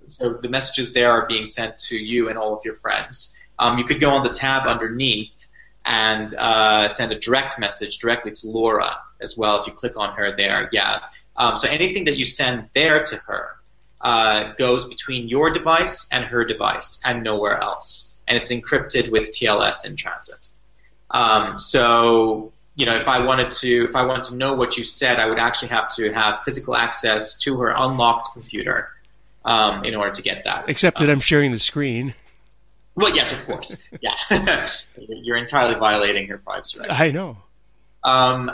so the messages there are being sent to you and all of your friends. Um, you could go on the tab underneath and uh, send a direct message directly to Laura as well if you click on her there. Yeah. Um, so anything that you send there to her uh, goes between your device and her device and nowhere else. And it's encrypted with TLS in transit. Um, so, you know, if I wanted to, if I wanted to know what you said, I would actually have to have physical access to her unlocked computer um, in order to get that. except that I'm sharing the screen. Well, yes, of course. Yeah, you're entirely violating her privacy rights. I know. Um,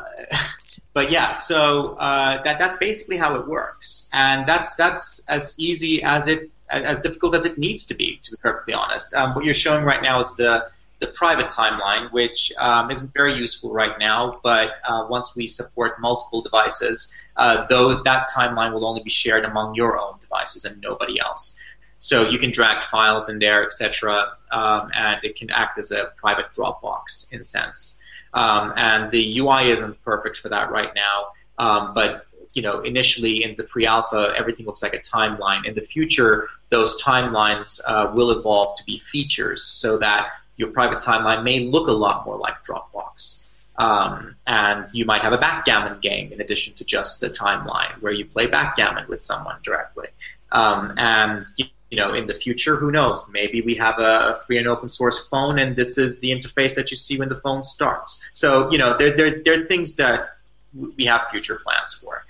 but yeah, so uh, that that's basically how it works, and that's that's as easy as it as difficult as it needs to be, to be perfectly honest. Um, what you're showing right now is the the private timeline, which um, isn't very useful right now, but uh, once we support multiple devices, uh, though that timeline will only be shared among your own devices and nobody else. So you can drag files in there, etc., um, and it can act as a private Dropbox in a sense. Um, and the UI isn't perfect for that right now, um, but you know, initially in the pre-alpha, everything looks like a timeline. In the future, those timelines uh, will evolve to be features, so that your private timeline may look a lot more like Dropbox. Um, and you might have a backgammon game in addition to just a timeline where you play backgammon with someone directly. Um, and you know, in the future, who knows? Maybe we have a, a free and open source phone, and this is the interface that you see when the phone starts. So, you know, there there there are things that we have future plans for,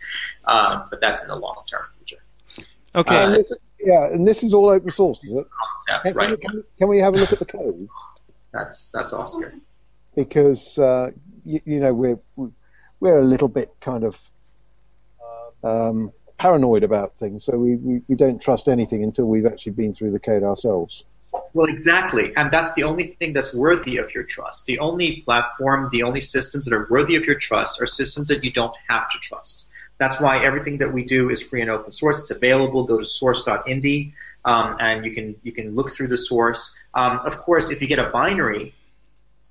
um, but that's in the long term future Okay. Uh, and this, yeah, and this is all open source, is it? concept, Can, can right? we, can, we, can we have a look at the code? That's that's Oscar. Because uh, you, you know we're we're a little bit kind of um, paranoid about things, so we, we, we don't trust anything until we've actually been through the code ourselves. Well, exactly, and that's the only thing that's worthy of your trust. The only platform, the only systems that are worthy of your trust are systems that you don't have to trust. That's why everything that we do is free and open source. It's available. Go to source.indie, um, and you can you can look through the source. Um, of course, if you get a binary,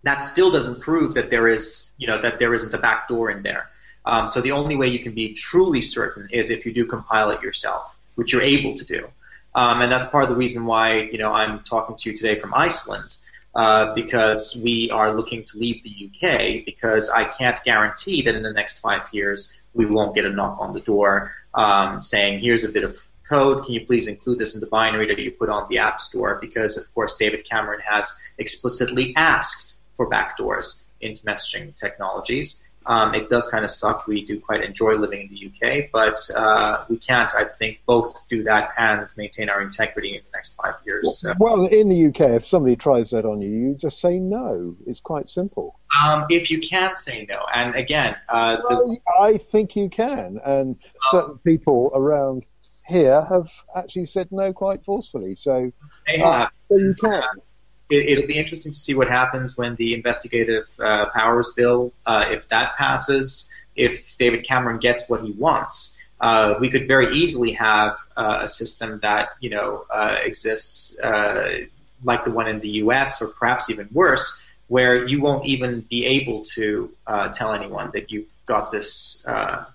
that still doesn't prove that there is you know that there isn't a backdoor in there. Um, so the only way you can be truly certain is if you do compile it yourself, which you're able to do. Um, and that's part of the reason why you know I'm talking to you today from Iceland. Uh, because we are looking to leave the UK because I can't guarantee that in the next five years we won't get a knock on the door um, saying, here's a bit of code, can you please include this in the binary that you put on the App Store? Because, of course, David Cameron has explicitly asked for backdoors into messaging technologies. Um, it does kind of suck. We do quite enjoy living in the UK, but uh, we can't, I think, both do that and maintain our integrity in the next five years. So. Well, in the UK, if somebody tries that on you, you just say no. It's quite simple. Um, if you can say no, and again, uh, the, I think you can, and certain people around here have actually said no quite forcefully. So, they uh, have so you can. It, will be interesting to see what happens when the investigative uh, powers bill, uh, if that passes, if David Cameron gets what he wants. Uh, we could very easily have uh, a system that you know uh, exists uh, like the one in the U.S. or perhaps even worse, where you won't even be able to tell anyone that you've got this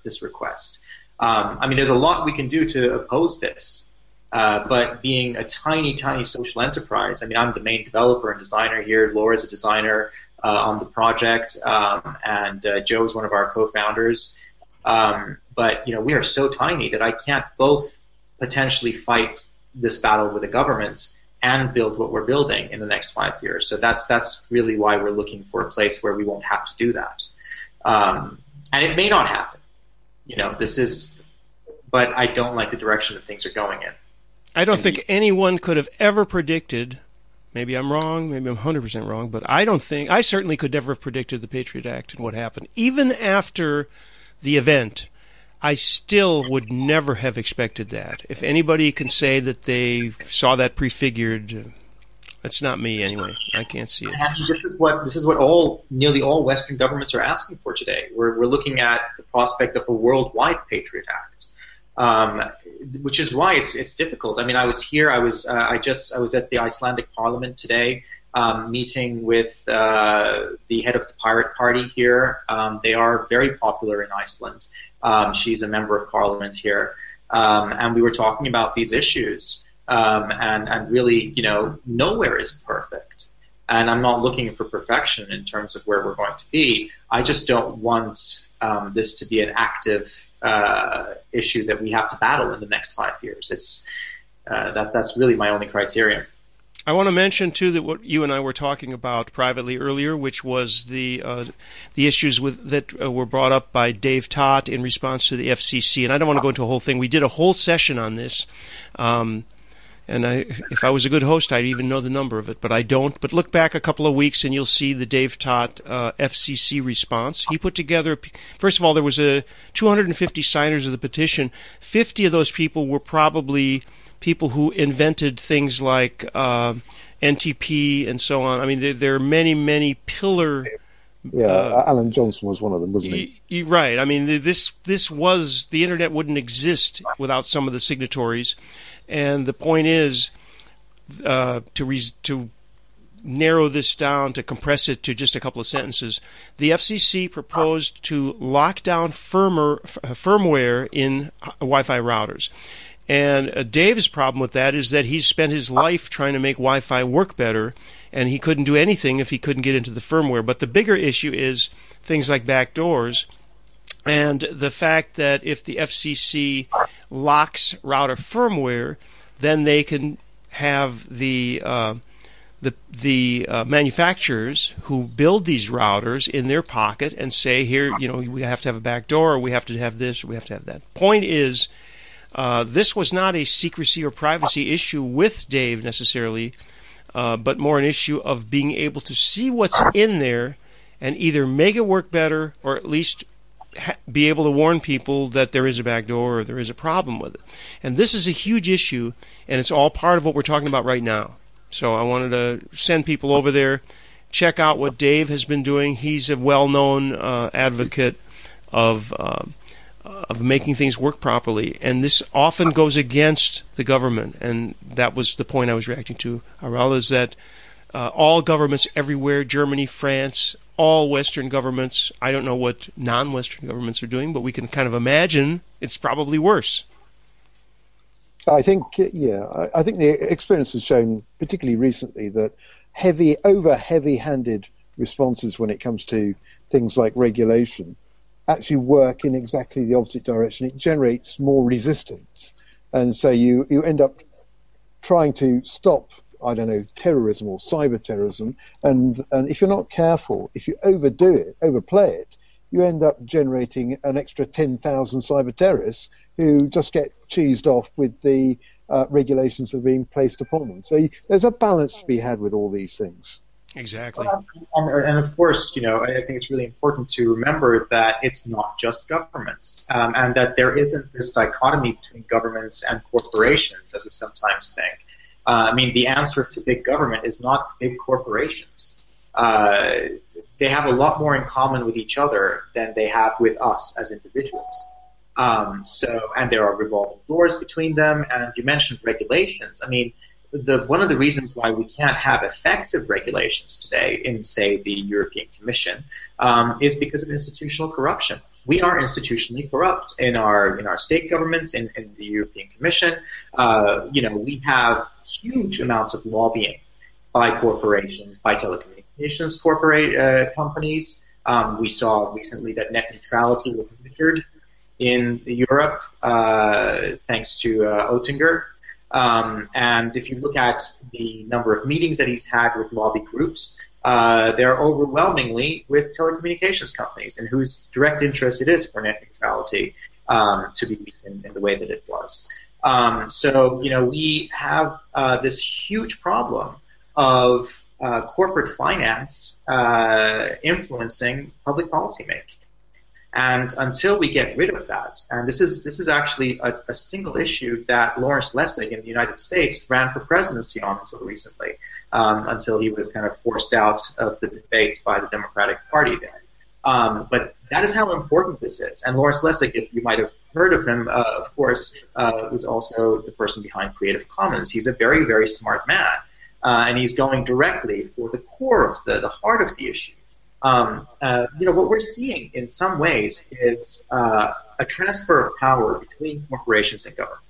this request. Um, I mean, there's a lot we can do to oppose this. Uh, but being a tiny, tiny social enterprise, I mean, I'm the main developer and designer here. Laura's a designer uh, on the project, um, and uh, Joe's one of our co-founders. Um, but you know, we are so tiny that I can't both potentially fight this battle with the government and build what we're building in the next five years. So that's that's really why we're looking for a place where we won't have to do that. Um, and it may not happen. You know, this is, but I don't like the direction that things are going in. I don't think anyone could have ever predicted. Maybe I'm wrong. Maybe I'm 100% wrong. But I don't think I certainly could never have predicted the Patriot Act and what happened. Even after the event, I still would never have expected that. If anybody can say that they saw that prefigured, that's not me anyway. I can't see it. And this is what this is what all nearly all Western governments are asking for today. We're we're looking at the prospect of a worldwide Patriot Act um, which is why it's it's difficult. I mean, I was here. I was uh, I just I was at the Icelandic Parliament today, um, meeting with uh, the head of the Pirate Party here. Um, they are very popular in Iceland. Um, she's a member of Parliament here, um, and we were talking about these issues. Um, and and really, you know, nowhere is perfect. And I'm not looking for perfection in terms of where we're going to be. I just don't want this to be an active uh, issue that we have to battle in the next five years. It's uh, that that's really my only criterion. I want to mention too that what you and I were talking about privately earlier, which was the uh, the issues with that uh, were brought up by Dave Taht in response to the FCC. And I don't want to go into a whole thing. We did a whole session on this. Um, and I, if I was a good host, I'd even know the number of it, but I don't. But look back a couple of weeks, and you'll see the Dave Taht uh, FCC response. He put together. First of all, there was a 250 signers of the petition. 50 of those people were probably people who invented things like uh, NTP and so on. I mean, there, there are many, many pillar. Yeah, uh, Alan Johnson was one of them, wasn't he? he? Right. I mean, this this was the internet wouldn't exist without some of the signatories. And the point is uh, to to narrow this down to compress it to just a couple of sentences. The FCC proposed to lock down firmer, f- firmware in Wi-Fi routers. And uh, Dave's problem with that is that he's spent his life trying to make Wi-Fi work better, and he couldn't do anything if he couldn't get into the firmware. But the bigger issue is things like backdoors and the fact that if the FCC locks router firmware, then they can have the uh, the the uh, manufacturers who build these routers in their pocket and say, here, you know, we have to have a back door, or we have to have this, or we have to have that. Point is, uh, this was not a secrecy or privacy issue with Dave necessarily, uh, but more an issue of being able to see what's in there and either make it work better or at least be able to warn people that there is a back door or there is a problem with it. And this is a huge issue, and it's all part of what we're talking about right now. So I wanted to send people over there, check out what Dave has been doing. He's a well-known uh, advocate of uh, of making things work properly, and this often goes against the government. And that was the point I was reacting to. Aral is that uh, all governments everywhere, Germany, France, all Western governments. I don't know what non Western governments are doing, but we can kind of imagine it's probably worse. I think, yeah, I think the experience has shown, particularly recently, that heavy, over heavy handed responses when it comes to things like regulation actually work in exactly the opposite direction. It generates more resistance. And so you, you end up trying to stop I don't know, terrorism or cyber terrorism. And, and if you're not careful, if you overdo it, overplay it, you end up generating an extra 10,000 cyber terrorists who just get cheesed off with the uh, regulations that are being placed upon them. So you, there's a balance to be had with all these things. Exactly. And, and, of course, you know, I think it's really important to remember that it's not just governments, um, and that there isn't this dichotomy between governments and corporations, as we sometimes think Uh, I mean, the answer to big government is not big corporations. Uh, they have a lot more in common with each other than they have with us as individuals. Um, so, and there are revolving doors between them. And you mentioned regulations. I mean, the one of the reasons why we can't have effective regulations today in, say, the European Commission um, is because of institutional corruption. We are institutionally corrupt in our in our state governments, in, in the European Commission. Uh, you know, we have huge amounts of lobbying by corporations, by telecommunications corporate uh, companies. Um, we saw recently that net neutrality was measured in Europe uh, thanks to uh, Oettinger. Um, and if you look at the number of meetings that he's had with lobby groups, uh, they're overwhelmingly with telecommunications companies and whose direct interest it is for net neutrality um, to be in, in, the way that it was. Um, so, you know, we have uh, this huge problem of uh, corporate finance uh, influencing public policymaking. And until we get rid of that, and this is this is actually a, a, single issue that Lawrence Lessig in the United States ran for presidency on until recently, um, until he was kind of forced out of the debates by the Democratic Party there. Um, but that is how important this is. And Lawrence Lessig, if you might have heard of him, uh, of course, uh, was also the person behind Creative Commons. He's a very, very smart man, uh, and he's going directly for the core of the, the heart of the issue um, uh, you know, what we're seeing in some ways is uh, a transfer of power between corporations and government.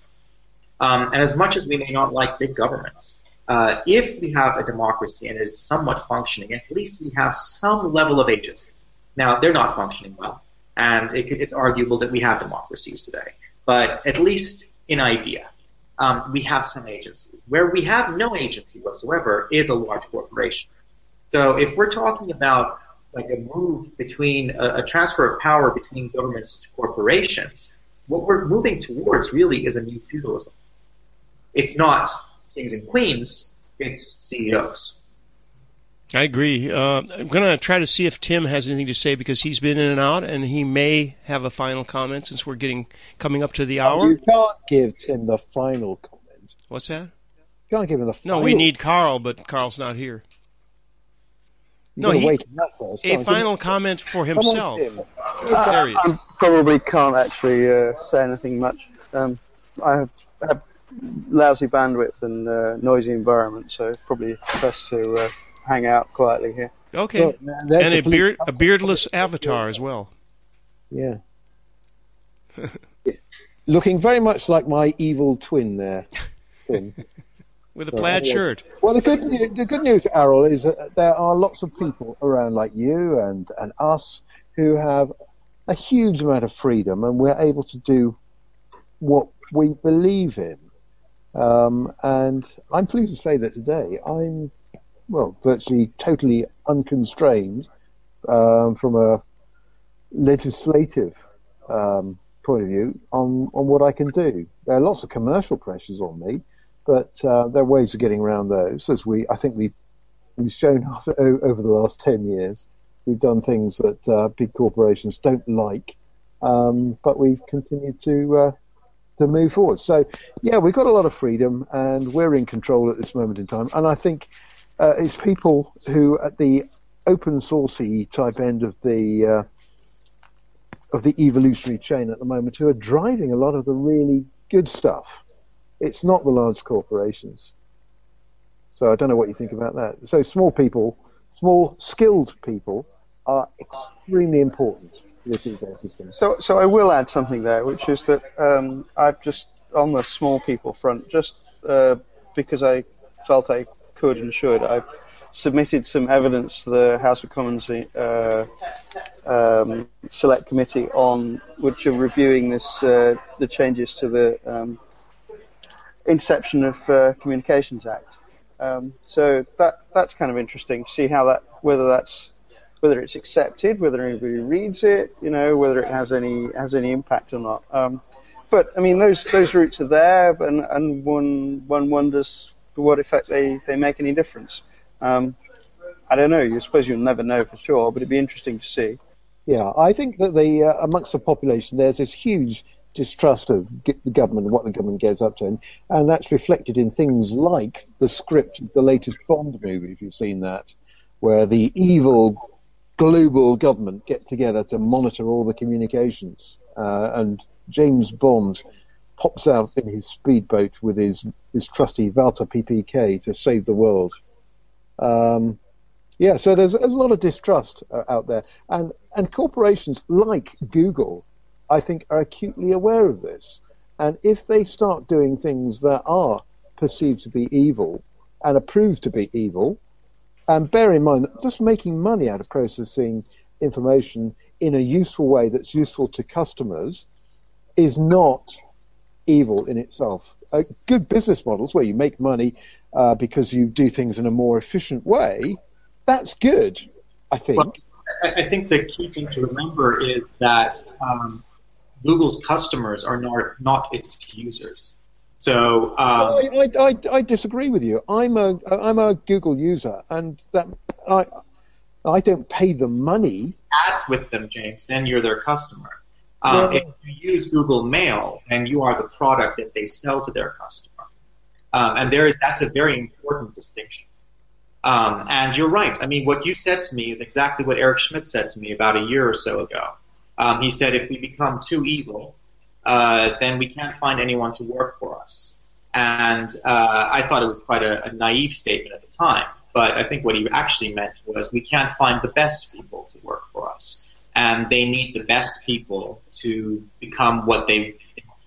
Um, and as much as we may not like big governments, uh, if we have a democracy and it is somewhat functioning, at least we have some level of agency. Now, they're not functioning well, and it, it's arguable that we have democracies today, but at least in idea, um, we have some agency. Where we have no agency whatsoever is a large corporation. So if we're talking about like a move between a, a transfer of power between governments to corporations, what we're moving towards really is a new feudalism. It's not kings and queens, it's CEOs. I agree. Uh, I'm going to try to see if Tim has anything to say because he's been in and out, and he may have a final comment since we're getting coming up to the hour. You can't give Tim the final comment. What's that? You can't give him the final. No, we need Carl, but Carl's not here. No, he, a final comment for himself. Uh, there he is. I probably can't actually uh, say anything much. Um, I have, have, lousy bandwidth and uh, noisy environment, so probably best to uh, hang out quietly here. Okay, well, and a beard, a beardless avatar as well. Yeah. Looking very much like my evil twin there. with a plaid shirt. Well, the good the good news, Aral, is that there are lots of people around like you and and us who have a huge amount of freedom, and we're able to do what we believe in. Um, and I'm pleased to say that today I'm well virtually totally unconstrained um, from a legislative um, point of view on on what I can do. There are lots of commercial pressures on me but uh, there are ways of getting around those, as we I think we we've shown over the last ten years. We've done things that uh, big corporations don't like, um, but we've continued to uh, to move forward. So yeah, we've got a lot of freedom, and we're in control at this moment in time. And I think uh, it's people who at the open sourcey type end of the uh, of the evolutionary chain at the moment who are driving a lot of the really good stuff. It's not the large corporations. So I don't know what you think about that. So small people, small skilled people, are extremely important to this ecosystem. So, so I will add something there, which is that um, I've just on the small people front, just uh, because I felt I could and should, I've submitted some evidence to the House of Commons uh, um, Select Committee on which are reviewing this uh, the changes to the um, Interception of uh, Communications Act. Um, so that that's kind of interesting. See how that whether that's whether it's accepted, whether anybody reads it, you know, whether it has any has any impact or not. Um, but I mean, those those routes are there, and and one one wonders to what effect they, they make any difference. Um, I don't know. You suppose you'll never know for sure, but it'd be interesting to see. Yeah, I think that the uh, amongst the population there's this huge distrust of the government and what the government gets up to, and, that's reflected in things like the script of the latest Bond movie, if you've seen that, where the evil global government get together to monitor all the communications, uh, and James Bond pops out in his speedboat with his his trusty Walther PPK to save the world. Um, yeah, so there's, there's a lot of distrust uh, out there, and and corporations like Google I think, are acutely aware of this. And if they start doing things that are perceived to be evil and approved to be evil, and bear in mind that just making money out of processing information in a useful way that's useful to customers is not evil in itself. Uh, good business models where you make money uh, because you do things in a more efficient way, that's good, I think. Well, I think the key thing to remember is that um, Google's customers are not not its users. So um, I, I, I, disagree with you. I'm a I'm a Google user, and that I I don't pay them money. Ads with them, James. Then you're their customer. Uh, yeah. If you use Google Mail, then you are the product that they sell to their customer, um, and there is that's a very important distinction. Um, and you're right. I mean, what you said to me is exactly what Eric Schmidt said to me about a year or so ago. Um, he said, if we become too evil, uh, then we can't find anyone to work for us. And uh, I thought it was quite a, a naive statement at the time. But I think what he actually meant was we can't find the best people to work for us. And they need the best people to become what they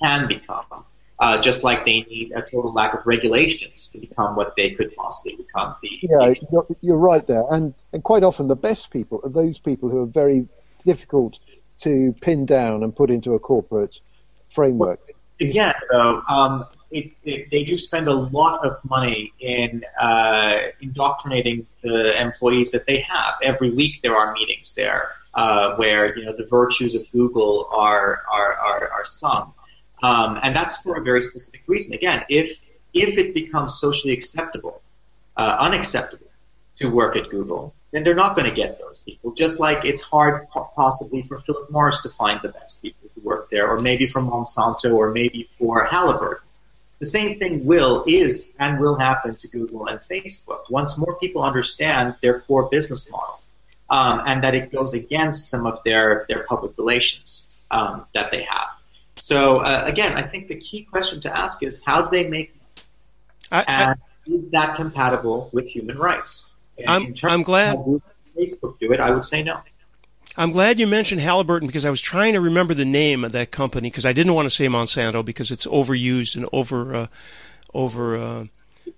can become. Uh, just like they need a total lack of regulations to become what they could possibly become. The, yeah, you're, you're, right there. And, and quite often the best people are those people who are very difficult to pin down and put into a corporate framework. Again, though, um, it, it, they do spend a lot of money in uh, indoctrinating the employees that they have. Every week there are meetings there uh, where you know the virtues of Google are are are, are sung, um, and that's for a very specific reason. Again, if if it becomes socially acceptable, uh, unacceptable to work at Google, then they're not going to get those people. Just like it's hard possibly for Philip Morris to find the best people to work there, or maybe for Monsanto, or maybe for Halliburton. The same thing will, is, and will happen to Google and Facebook once more people understand their core business model, um, and that it goes against some of their, their public relations um, that they have. So uh, again, I think the key question to ask is how do they make money? I, and is that compatible with human rights? I'm, I'm glad. Facebook do it, I would say no. I'm glad you mentioned Halliburton because I was trying to remember the name of that company because I didn't want to say Monsanto because it's overused and over uh, over. Uh,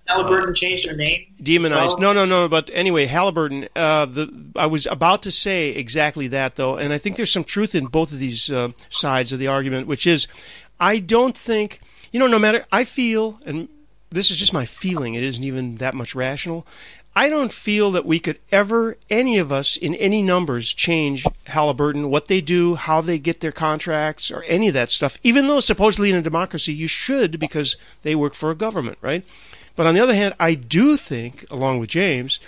Halliburton uh, changed their name. Demonized. No, no, no. But anyway, Halliburton. Uh, the I was about to say exactly that though, and I think there's some truth in both of these uh, sides of the argument, which is, I don't think you know. No matter, I feel, and this is just my feeling. It isn't even that much rational. I don't feel that we could ever, any of us in any numbers, change Halliburton, what they do, how they get their contracts, or any of that stuff, even though supposedly in a democracy you should because they work for a government, right? But on the other hand, I do think, along with James,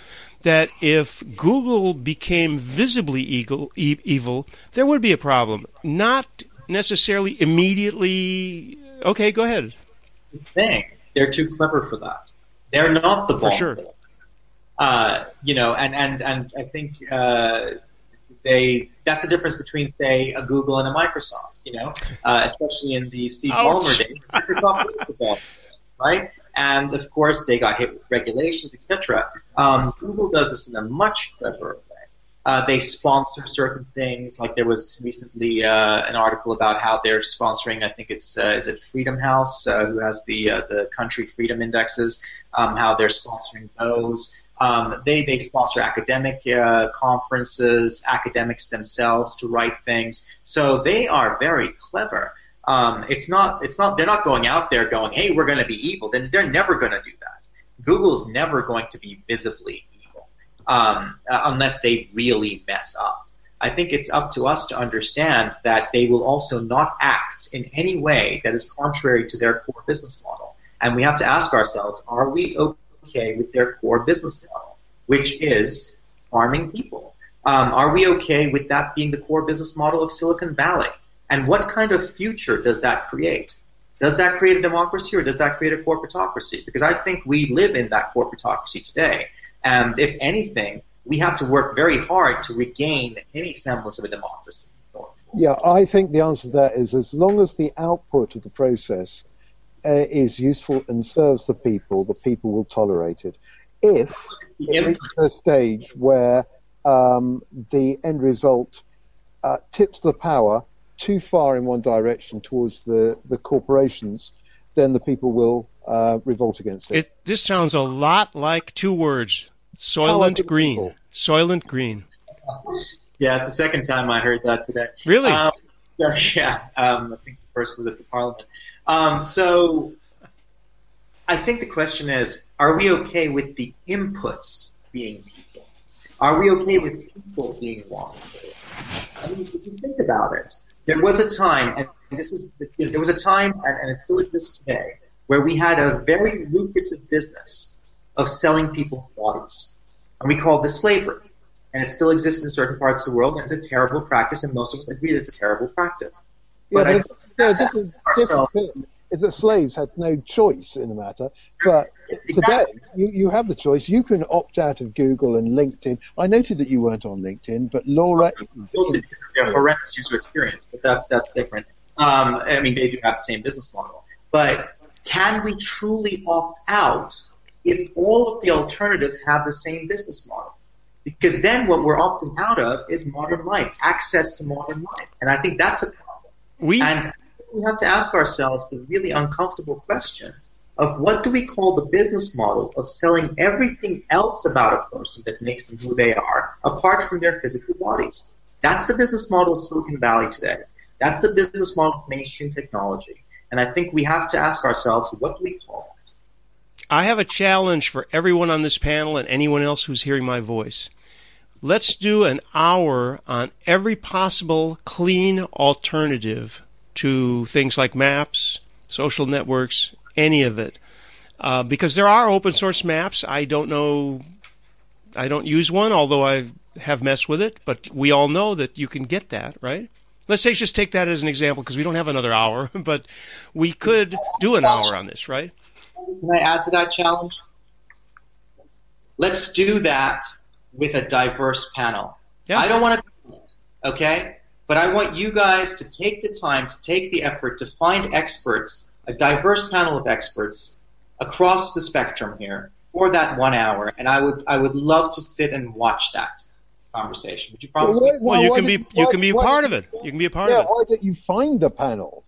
that if Google became visibly evil, evil there would be a problem. Not necessarily immediately. Okay, go ahead. Thing. They're too clever for that. They're not the for sure. Uh, you know, and and and I think uh, they that's the difference between say a Google and a Microsoft. You know, uh, especially in the Steve Ballmer days, Microsoft was right? And of course, they got hit with regulations, etc. Um, Google does this in a much cleverer way. Uh, they sponsor certain things. Like there was recently uh, an article about how they're sponsoring. I think it's uh, is it Freedom House, uh, who has the uh, the country freedom indexes. Um, how they're sponsoring those. Um, they they sponsor academic uh, conferences, academics themselves to write things. So they are very clever. Um, it's not it's not they're not going out there going, hey, we're going to be evil. Then they're never going to do that. Google's never going to be visibly evil um, uh, unless they really mess up. I think it's up to us to understand that they will also not act in any way that is contrary to their core business model. And we have to ask ourselves, are we okay? Okay with their core business model, which is farming people? Um, are we okay with that being the core business model of Silicon Valley? And what kind of future does that create? Does that create a democracy or does that create a corporatocracy? Because I think we live in that corporatocracy today. And if anything, we have to work very hard to regain any semblance of a democracy. Yeah, I think the answer to that is as long as the output of the process uh, is useful and serves the people, the people will tolerate it. If it reaches a stage where um, the end result uh, tips the power too far in one direction towards the, the corporations, then the people will uh, revolt against it. it. This sounds a lot like two words Soylent Green. People. Soylent Green. Yeah, it's the second time I heard that today. Really? Um, so, yeah, um, I think the first was at the Parliament. Um, so I think the question is, are we okay with the inputs being people? Are we okay with people being wanted? I mean, if you think about it, there was a time, and this was there was a time, and, and it still exists today, where we had a very lucrative business of selling people's bodies, and we called this slavery and it still exists in certain parts of the world, and it's a terrible practice, and most of us agree that it's a terrible practice. Yeah, but, but yeah, different, different is that slaves had no choice in the matter, but exactly. today you, you have the choice. You can opt out of Google and LinkedIn. I noted that you weren't on LinkedIn, but Laura. Well, a horrendous user experience, but that's that's different. Um, I mean, they do have the same business model, but can we truly opt out if all of the alternatives have the same business model? Because then what we're opting out of is modern life, access to modern life. And I think that's a problem. We, and we have to ask ourselves the really uncomfortable question of what do we call the business model of selling everything else about a person that makes them who they are, apart from their physical bodies. That's the business model of Silicon Valley today. That's the business model of mainstream technology. And I think we have to ask ourselves, what do we call it? I have a challenge for everyone on this panel and anyone else who's hearing my voice. Let's do an hour on every possible clean alternative to things like maps, social networks, any of it. Uh, because there are open source maps. I don't know, I don't use one, although I have messed with it, but we all know that you can get that, right? Let's say just take that as an example because we don't have another hour, but we could do an hour on this, right? Can I add to that challenge? Let's do that with a diverse panel. Yeah. I don't want to, okay? But I want you guys to take the time, to take the effort to find experts, a diverse panel of experts across the spectrum here for that one hour, and I would I would love to sit and watch that conversation. Would you promise well, me? Well, you can be you can be a part of it. You can be a part yeah, of it. Why don't you find the panel?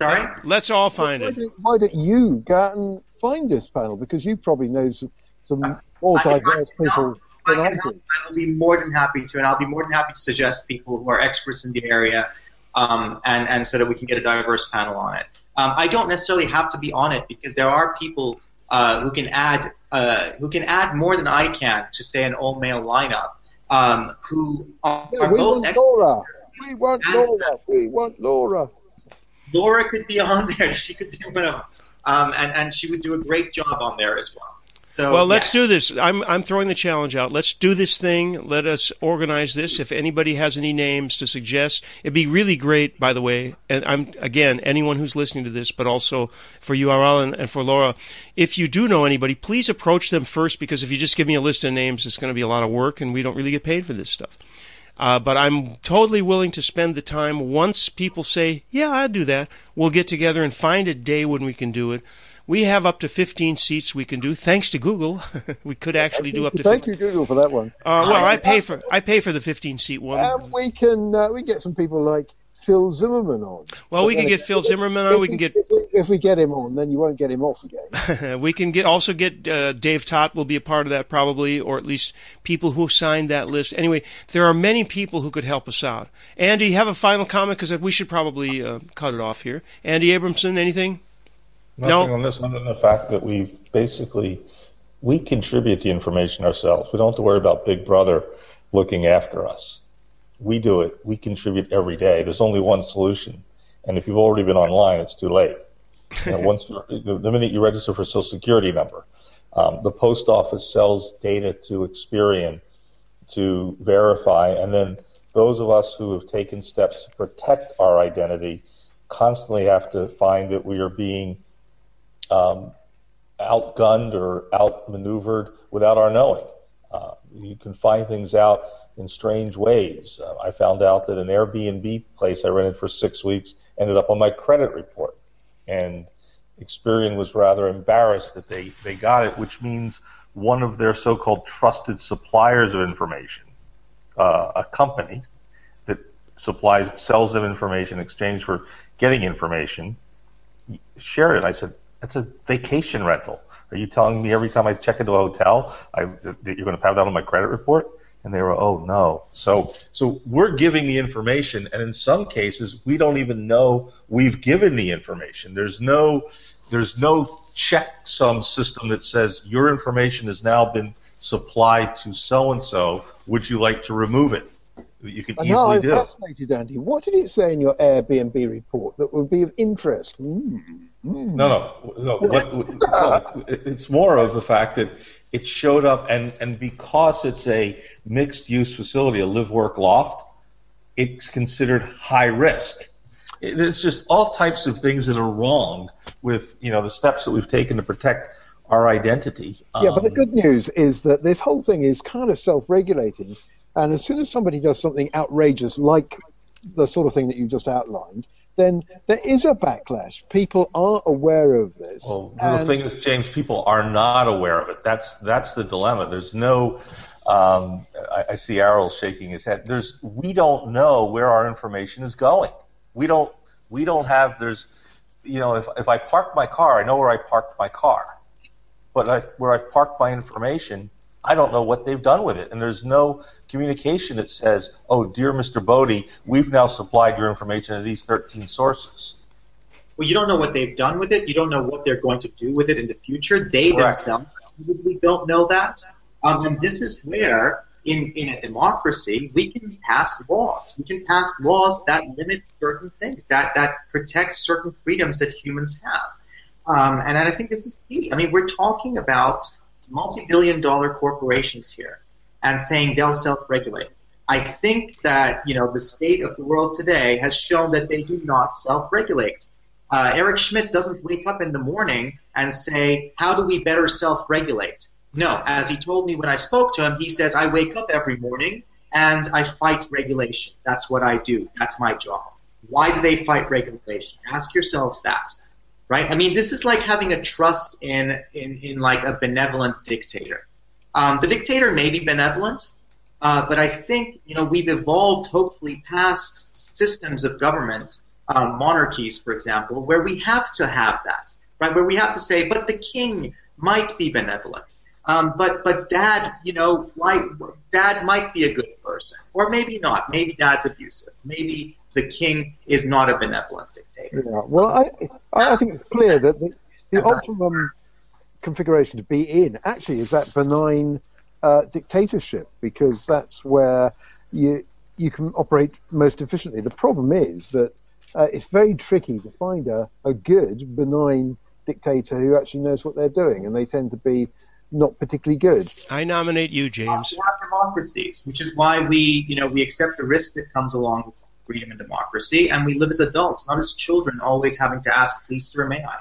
Sorry. Let's all find why it. Don't, why don't you go out and find this panel because you probably know some, some more diverse people. I, can help. I will be more than happy to, and I'll be more than happy to suggest people who are experts in the area, um, and and so that we can get a diverse panel on it. Um, I don't necessarily have to be on it because there are people uh, who can add uh, who can add more than I can to say an all male lineup. Um, who are, yeah, we both want Laura. We want Laura. We want Laura. Laura could be on there. She could be one of them, um, and and she would do a great job on there as well. So, well, let's do this. I'm I'm throwing the challenge out. Let's do this thing. Let us organize this. If anybody has any names to suggest, it'd be really great. By the way, and I'm again anyone who's listening to this, but also for Aral and, and for Laura, if you do know anybody, please approach them first because if you just give me a list of names, it's going to be a lot of work, and we don't really get paid for this stuff. Uh, but I'm totally willing to spend the time once people say, "Yeah, I'd do that." We'll get together and find a day when we can do it we have up to 15 seats we can do. Thanks to Google, we could actually do up to. 15. Thank you, Google, for that one. Uh, well, I pay for I pay for the 15 seat one. And we can uh, we get some people like Phil Zimmermann on. Well, but we can get Phil Zimmermann on. We can get if we, if we, get him on, then you won't get him off again. we can get also get uh, Dave Taht will be a part of that probably, or at least people who signed that list. Anyway, there are many people who could help us out. Andy, you have a final comment because we should probably uh, cut it off here. Andy Abramson, anything? Nothing no. on this other than the fact that we basically we contribute the information ourselves. We don't have to worry about Big Brother looking after us. We do it. We contribute every day. There's only one solution, and if you've already been online, it's too late. You know, once the minute you register for a Social Security number, um, the post office sells data to Experian to verify, and then those of us who have taken steps to protect our identity constantly have to find that we are being um, outgunned or outmaneuvered without our knowing. Uh, you can find things out in strange ways. Uh, I found out that an Airbnb place I rented for six weeks ended up on my credit report, and Experian was rather embarrassed that they, they got it, which means one of their so-called trusted suppliers of information, uh, a company that supplies sells them information in exchange for getting information, shared it. I said, that's a vacation rental. Are you telling me every time I check into a hotel, I, that you're going to have that on my credit report? And they were, oh no. So, so we're giving the information, and in some cases, we don't even know we've given the information. There's no, there's no checksum system that says your information has now been supplied to so and so. Would you like to remove it? You can I easily I'm do. fascinated, Andy. What did it say in your Airbnb report that would be of interest? Mm. Mm. No, no, no. What, no. It's more of the fact that it showed up, and and because it's a mixed-use facility, a live-work loft, it's considered high risk. It's just all types of things that are wrong with you know the steps that we've taken to protect our identity. Yeah, but the Um, good news is that this whole thing is kind of self-regulating, and as soon as somebody does something outrageous like the sort of thing that you just outlined, then there is a backlash. People are aware of this. Well, the thing is, James, people are not aware of it. That's that's the dilemma. There's no. Um, I, I see Aral shaking his head. There's we don't know where our information is going. We don't we don't have. There's you know if if I park my car, I know where I parked my car, but I, where I've parked my information, I don't know what they've done with it. And there's no communication that says, "Oh, dear Mr. Body, we've now supplied your information to these 13 sources." Well, you don't know what they've done with it. You don't know what they're going to do with it in the future. They Correct. themselves probably don't know that. Um, and this is where, in, in a democracy, we can pass laws. We can pass laws that limit certain things, that, that protect certain freedoms that humans have. Um, and I think this is key. I mean, we're talking about multi-billion dollar corporations here and saying they'll self-regulate. I think that, you know, the state of the world today has shown that they do not self-regulate. Uh, Eric Schmidt doesn't wake up in the morning and say, how do we better self-regulate? No, as he told me when I spoke to him, he says, I wake up every morning and I fight regulation. That's what I do. That's my job. Why do they fight regulation? Ask yourselves that. Right? I mean, this is like having a trust in, in, in like a benevolent dictator. Um, the dictator may be benevolent, uh, but I think, you know, we've evolved hopefully past systems of government, um, monarchies, for example, where we have to have that, right? Where we have to say, but the king might be benevolent. Um, but but dad, you know, why dad might be a good person, or maybe not. Maybe dad's abusive. Maybe the king is not a benevolent dictator. Yeah, well, I, I think it's clear that the, the optimum configuration to be in actually is that benign uh, dictatorship because that's where you you can operate most efficiently. The problem is that uh, it's very tricky to find a, a good benign dictator who actually knows what they're doing, and they tend to be not particularly good. I nominate you, James. We have democracies, which is why we, you know, we accept the risk that comes along with freedom and democracy, and we live as adults, not as children, always having to ask, please, sir, may I?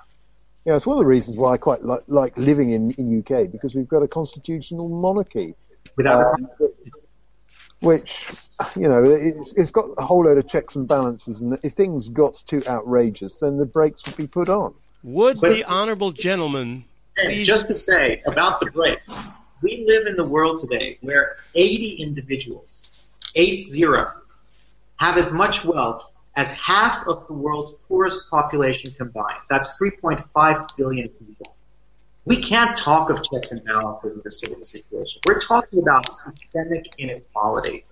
Yeah, it's one of the reasons why I quite like, like living in, in UK because we've got a constitutional monarchy. Without um, which you know it's, it's got a whole load of checks and balances, and if things got too outrageous, then the brakes would be put on. Would But- the honourable gentleman please just to say about the brakes, we live in the world today where 80 individuals, eight zero, have as much wealth as half of the world's poorest population combined. That's 3.5 billion people. We can't talk of checks and balances in this sort of situation. We're talking about systemic inequality.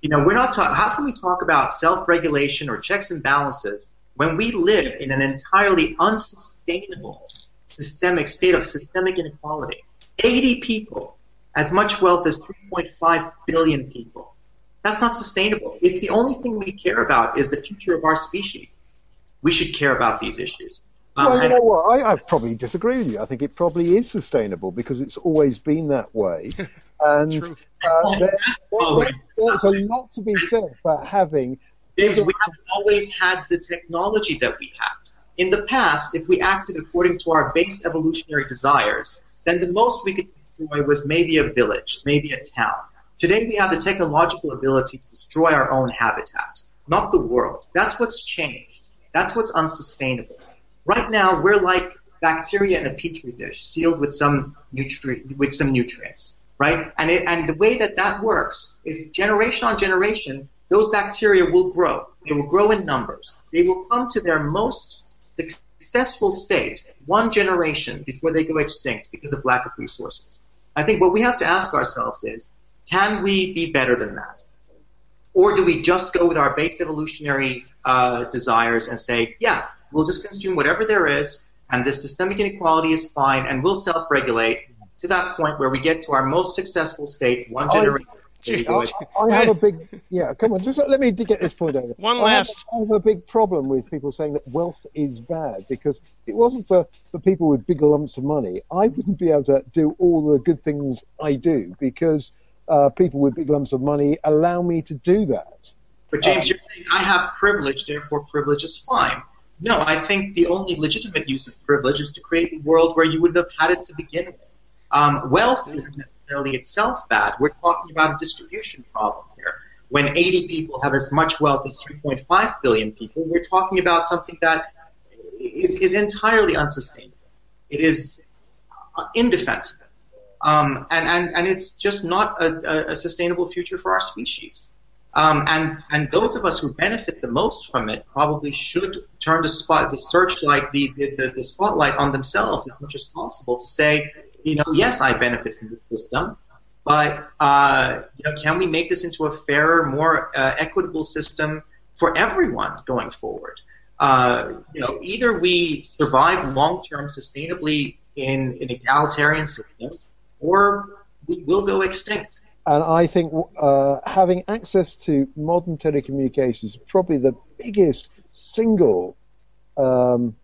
You know, we're not talking, how can we talk about self-regulation or checks and balances when we live in an entirely unsustainable systemic state of systemic inequality? 80 people, as much wealth as 3.5 billion people. That's not sustainable. If the only thing we care about is the future of our species, we should care about these issues. Um, well, you know what? I, I probably disagree with you. I think it probably is sustainable because it's always been that way. And uh, there, there, there's a lot to be said about having. James, we have always had the technology that we have. In the past, if we acted according to our base evolutionary desires, then the most we could destroy was maybe a village, maybe a town. Today we have the technological ability to destroy our own habitat, not the world. That's what's changed. That's what's unsustainable. Right now, we're like bacteria in a petri dish, sealed with some nutri- with some nutrients, right? And it, and the way that that works is generation on generation, those bacteria will grow. They will grow in numbers. They will come to their most successful state one generation before they go extinct because of lack of resources. I think what we have to ask ourselves is, can we be better than that? Or do we just go with our base evolutionary uh, desires and say, yeah, we'll just consume whatever there is, and this systemic inequality is fine, and we'll self-regulate to that point where we get to our most successful state, one generation. I, I, have a big yeah. Come on, just let me get this point over. One last. I have, I have, a big problem with people saying that wealth is bad because it wasn't for for people with big lumps of money. I wouldn't be able to do all the good things I do because uh, people with big lumps of money allow me to do that. But James, um, you're saying I have privilege, therefore privilege is fine. No, I think the only legitimate use of privilege is to create a world where you wouldn't have had it to begin with. Um, wealth isn't necessarily itself bad. We're talking about a distribution problem here. When 80 people have as much wealth as 3.5 billion people, we're talking about something that is, is entirely unsustainable. It is uh, indefensible. Um, and, and, and it's just not a, a sustainable future for our species. Um, and and those of us who benefit the most from it probably should turn the spot the searchlight the, the the spotlight on themselves as much as possible to say you know, yes, I benefit from the system, but uh, you know, can we make this into a fairer, more uh, equitable system for everyone going forward? Uh, you know, either we survive long term sustainably in an egalitarian system, or we will go extinct. And I think uh, having access to modern telecommunications is probably the biggest single um,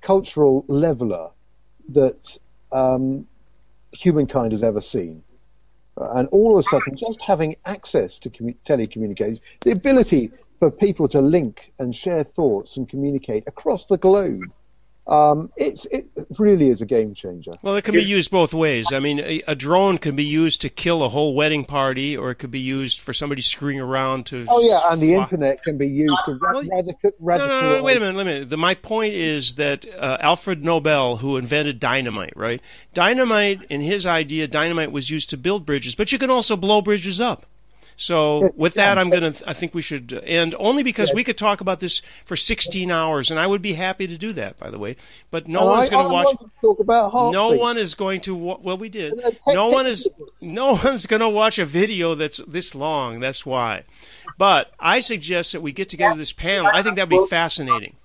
cultural leveler that um, humankind has ever seen. And all of a sudden, just having access to commu- telecommunications, the ability for people to link and share thoughts and communicate across the globe um, it's it really is a game changer. Well, it can be used both ways. I mean, a, a, drone can be used to kill a whole wedding party, or it could be used for somebody screwing around to. Oh yeah, and the fly. internet can be used to well, radical. No, no, no, wait a minute, wait a minute. The, my point is that uh, Alfred Nobel, who invented dynamite, right? Dynamite, in his idea, dynamite was used to build bridges, but you can also blow bridges up. So with that, I'm gonna. I think we should uh, end only because we could talk about this for 16 hours, and I would be happy to do that. By the way, but no one's going to watch. talk about no one is going to. Well, we did. No one is. No one's going to watch a video that's this long. That's why. But I suggest that we get together this panel. I think that'd be fascinating.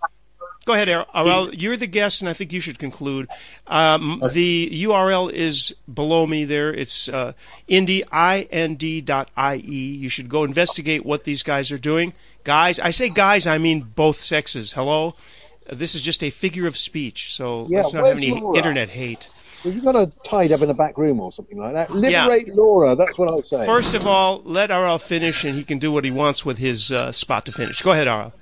Go ahead, Aral. You're the guest, and I think you should conclude. Um, the URL is below me there. It's uh, indie, I-N-D dot I-E. You should go investigate what these guys are doing. Guys, I say guys, I mean both sexes. Hello? This is just a figure of speech, so yeah, let's not have any Laura? internet hate. Well, you've got her tied up in a back room or something like that. Liberate yeah. Laura, that's what I'll say. First of all, let Aral finish, and he can do what he wants with his uh, spot to finish. Go ahead, Aral.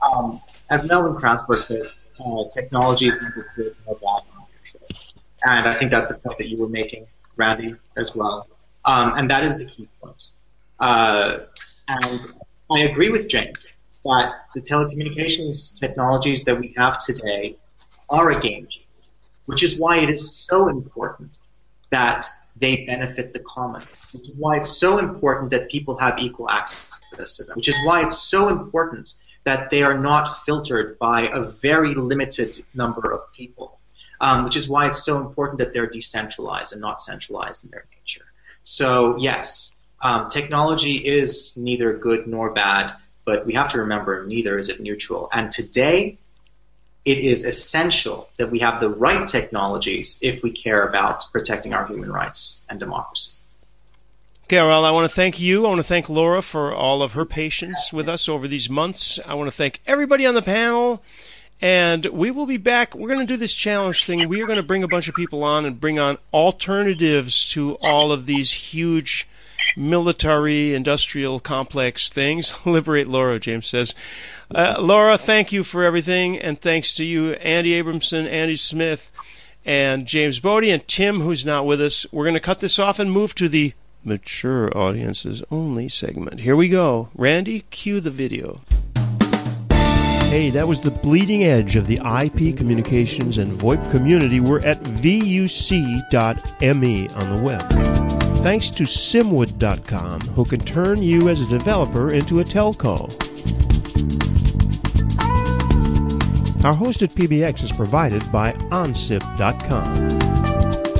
Um, as Melvin Kranzberg says, uh, technology is neither good nor bad. And I think that's the point that you were making, Randy, as well. Um, and that is the key point. Uh, and I agree with James that the telecommunications technologies that we have today are a game changer, which is why it is so important that they benefit the commons, which is why it's so important that people have equal access to them, which is why it's so important that they are not filtered by a very limited number of people, um, which is why it's so important that they're decentralized and not centralized in their nature. So yes, um, technology is neither good nor bad, but we have to remember neither is it neutral. And today, it is essential that we have the right technologies if we care about protecting our human rights and democracy. Aral, I want to thank you. I want to thank Laura for all of her patience with us over these months. I want to thank everybody on the panel. And we will be back. We're going to do this challenge thing. We are going to bring a bunch of people on and bring on alternatives to all of these huge military industrial complex things. Liberate Laura, James says. Uh, Laura, thank you for everything, and thanks to you, Andy Abramson, Andy Smith, and James Body, and Tim, who's not with us. We're going to cut this off and move to the mature audiences only segment. Here we go. Randy, cue the video. Hey, that was the bleeding edge of the IP communications and VoIP community. We're at vuc.me on the web. Thanks to Simwood.com, who can turn you as a developer into a telco. Our hosted PBX is provided by OnSIP.com.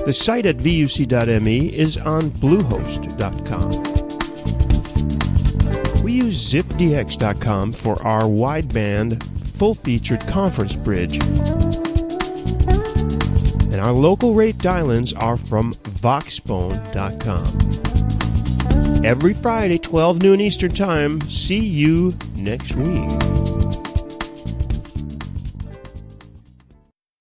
The site at vuc.me is on Bluehost.com. We use ZipDX.com for our wideband, full featured conference bridge. And our local rate dial ins are from Voxbone.com. Every Friday, 12 noon Eastern Time. See you next week.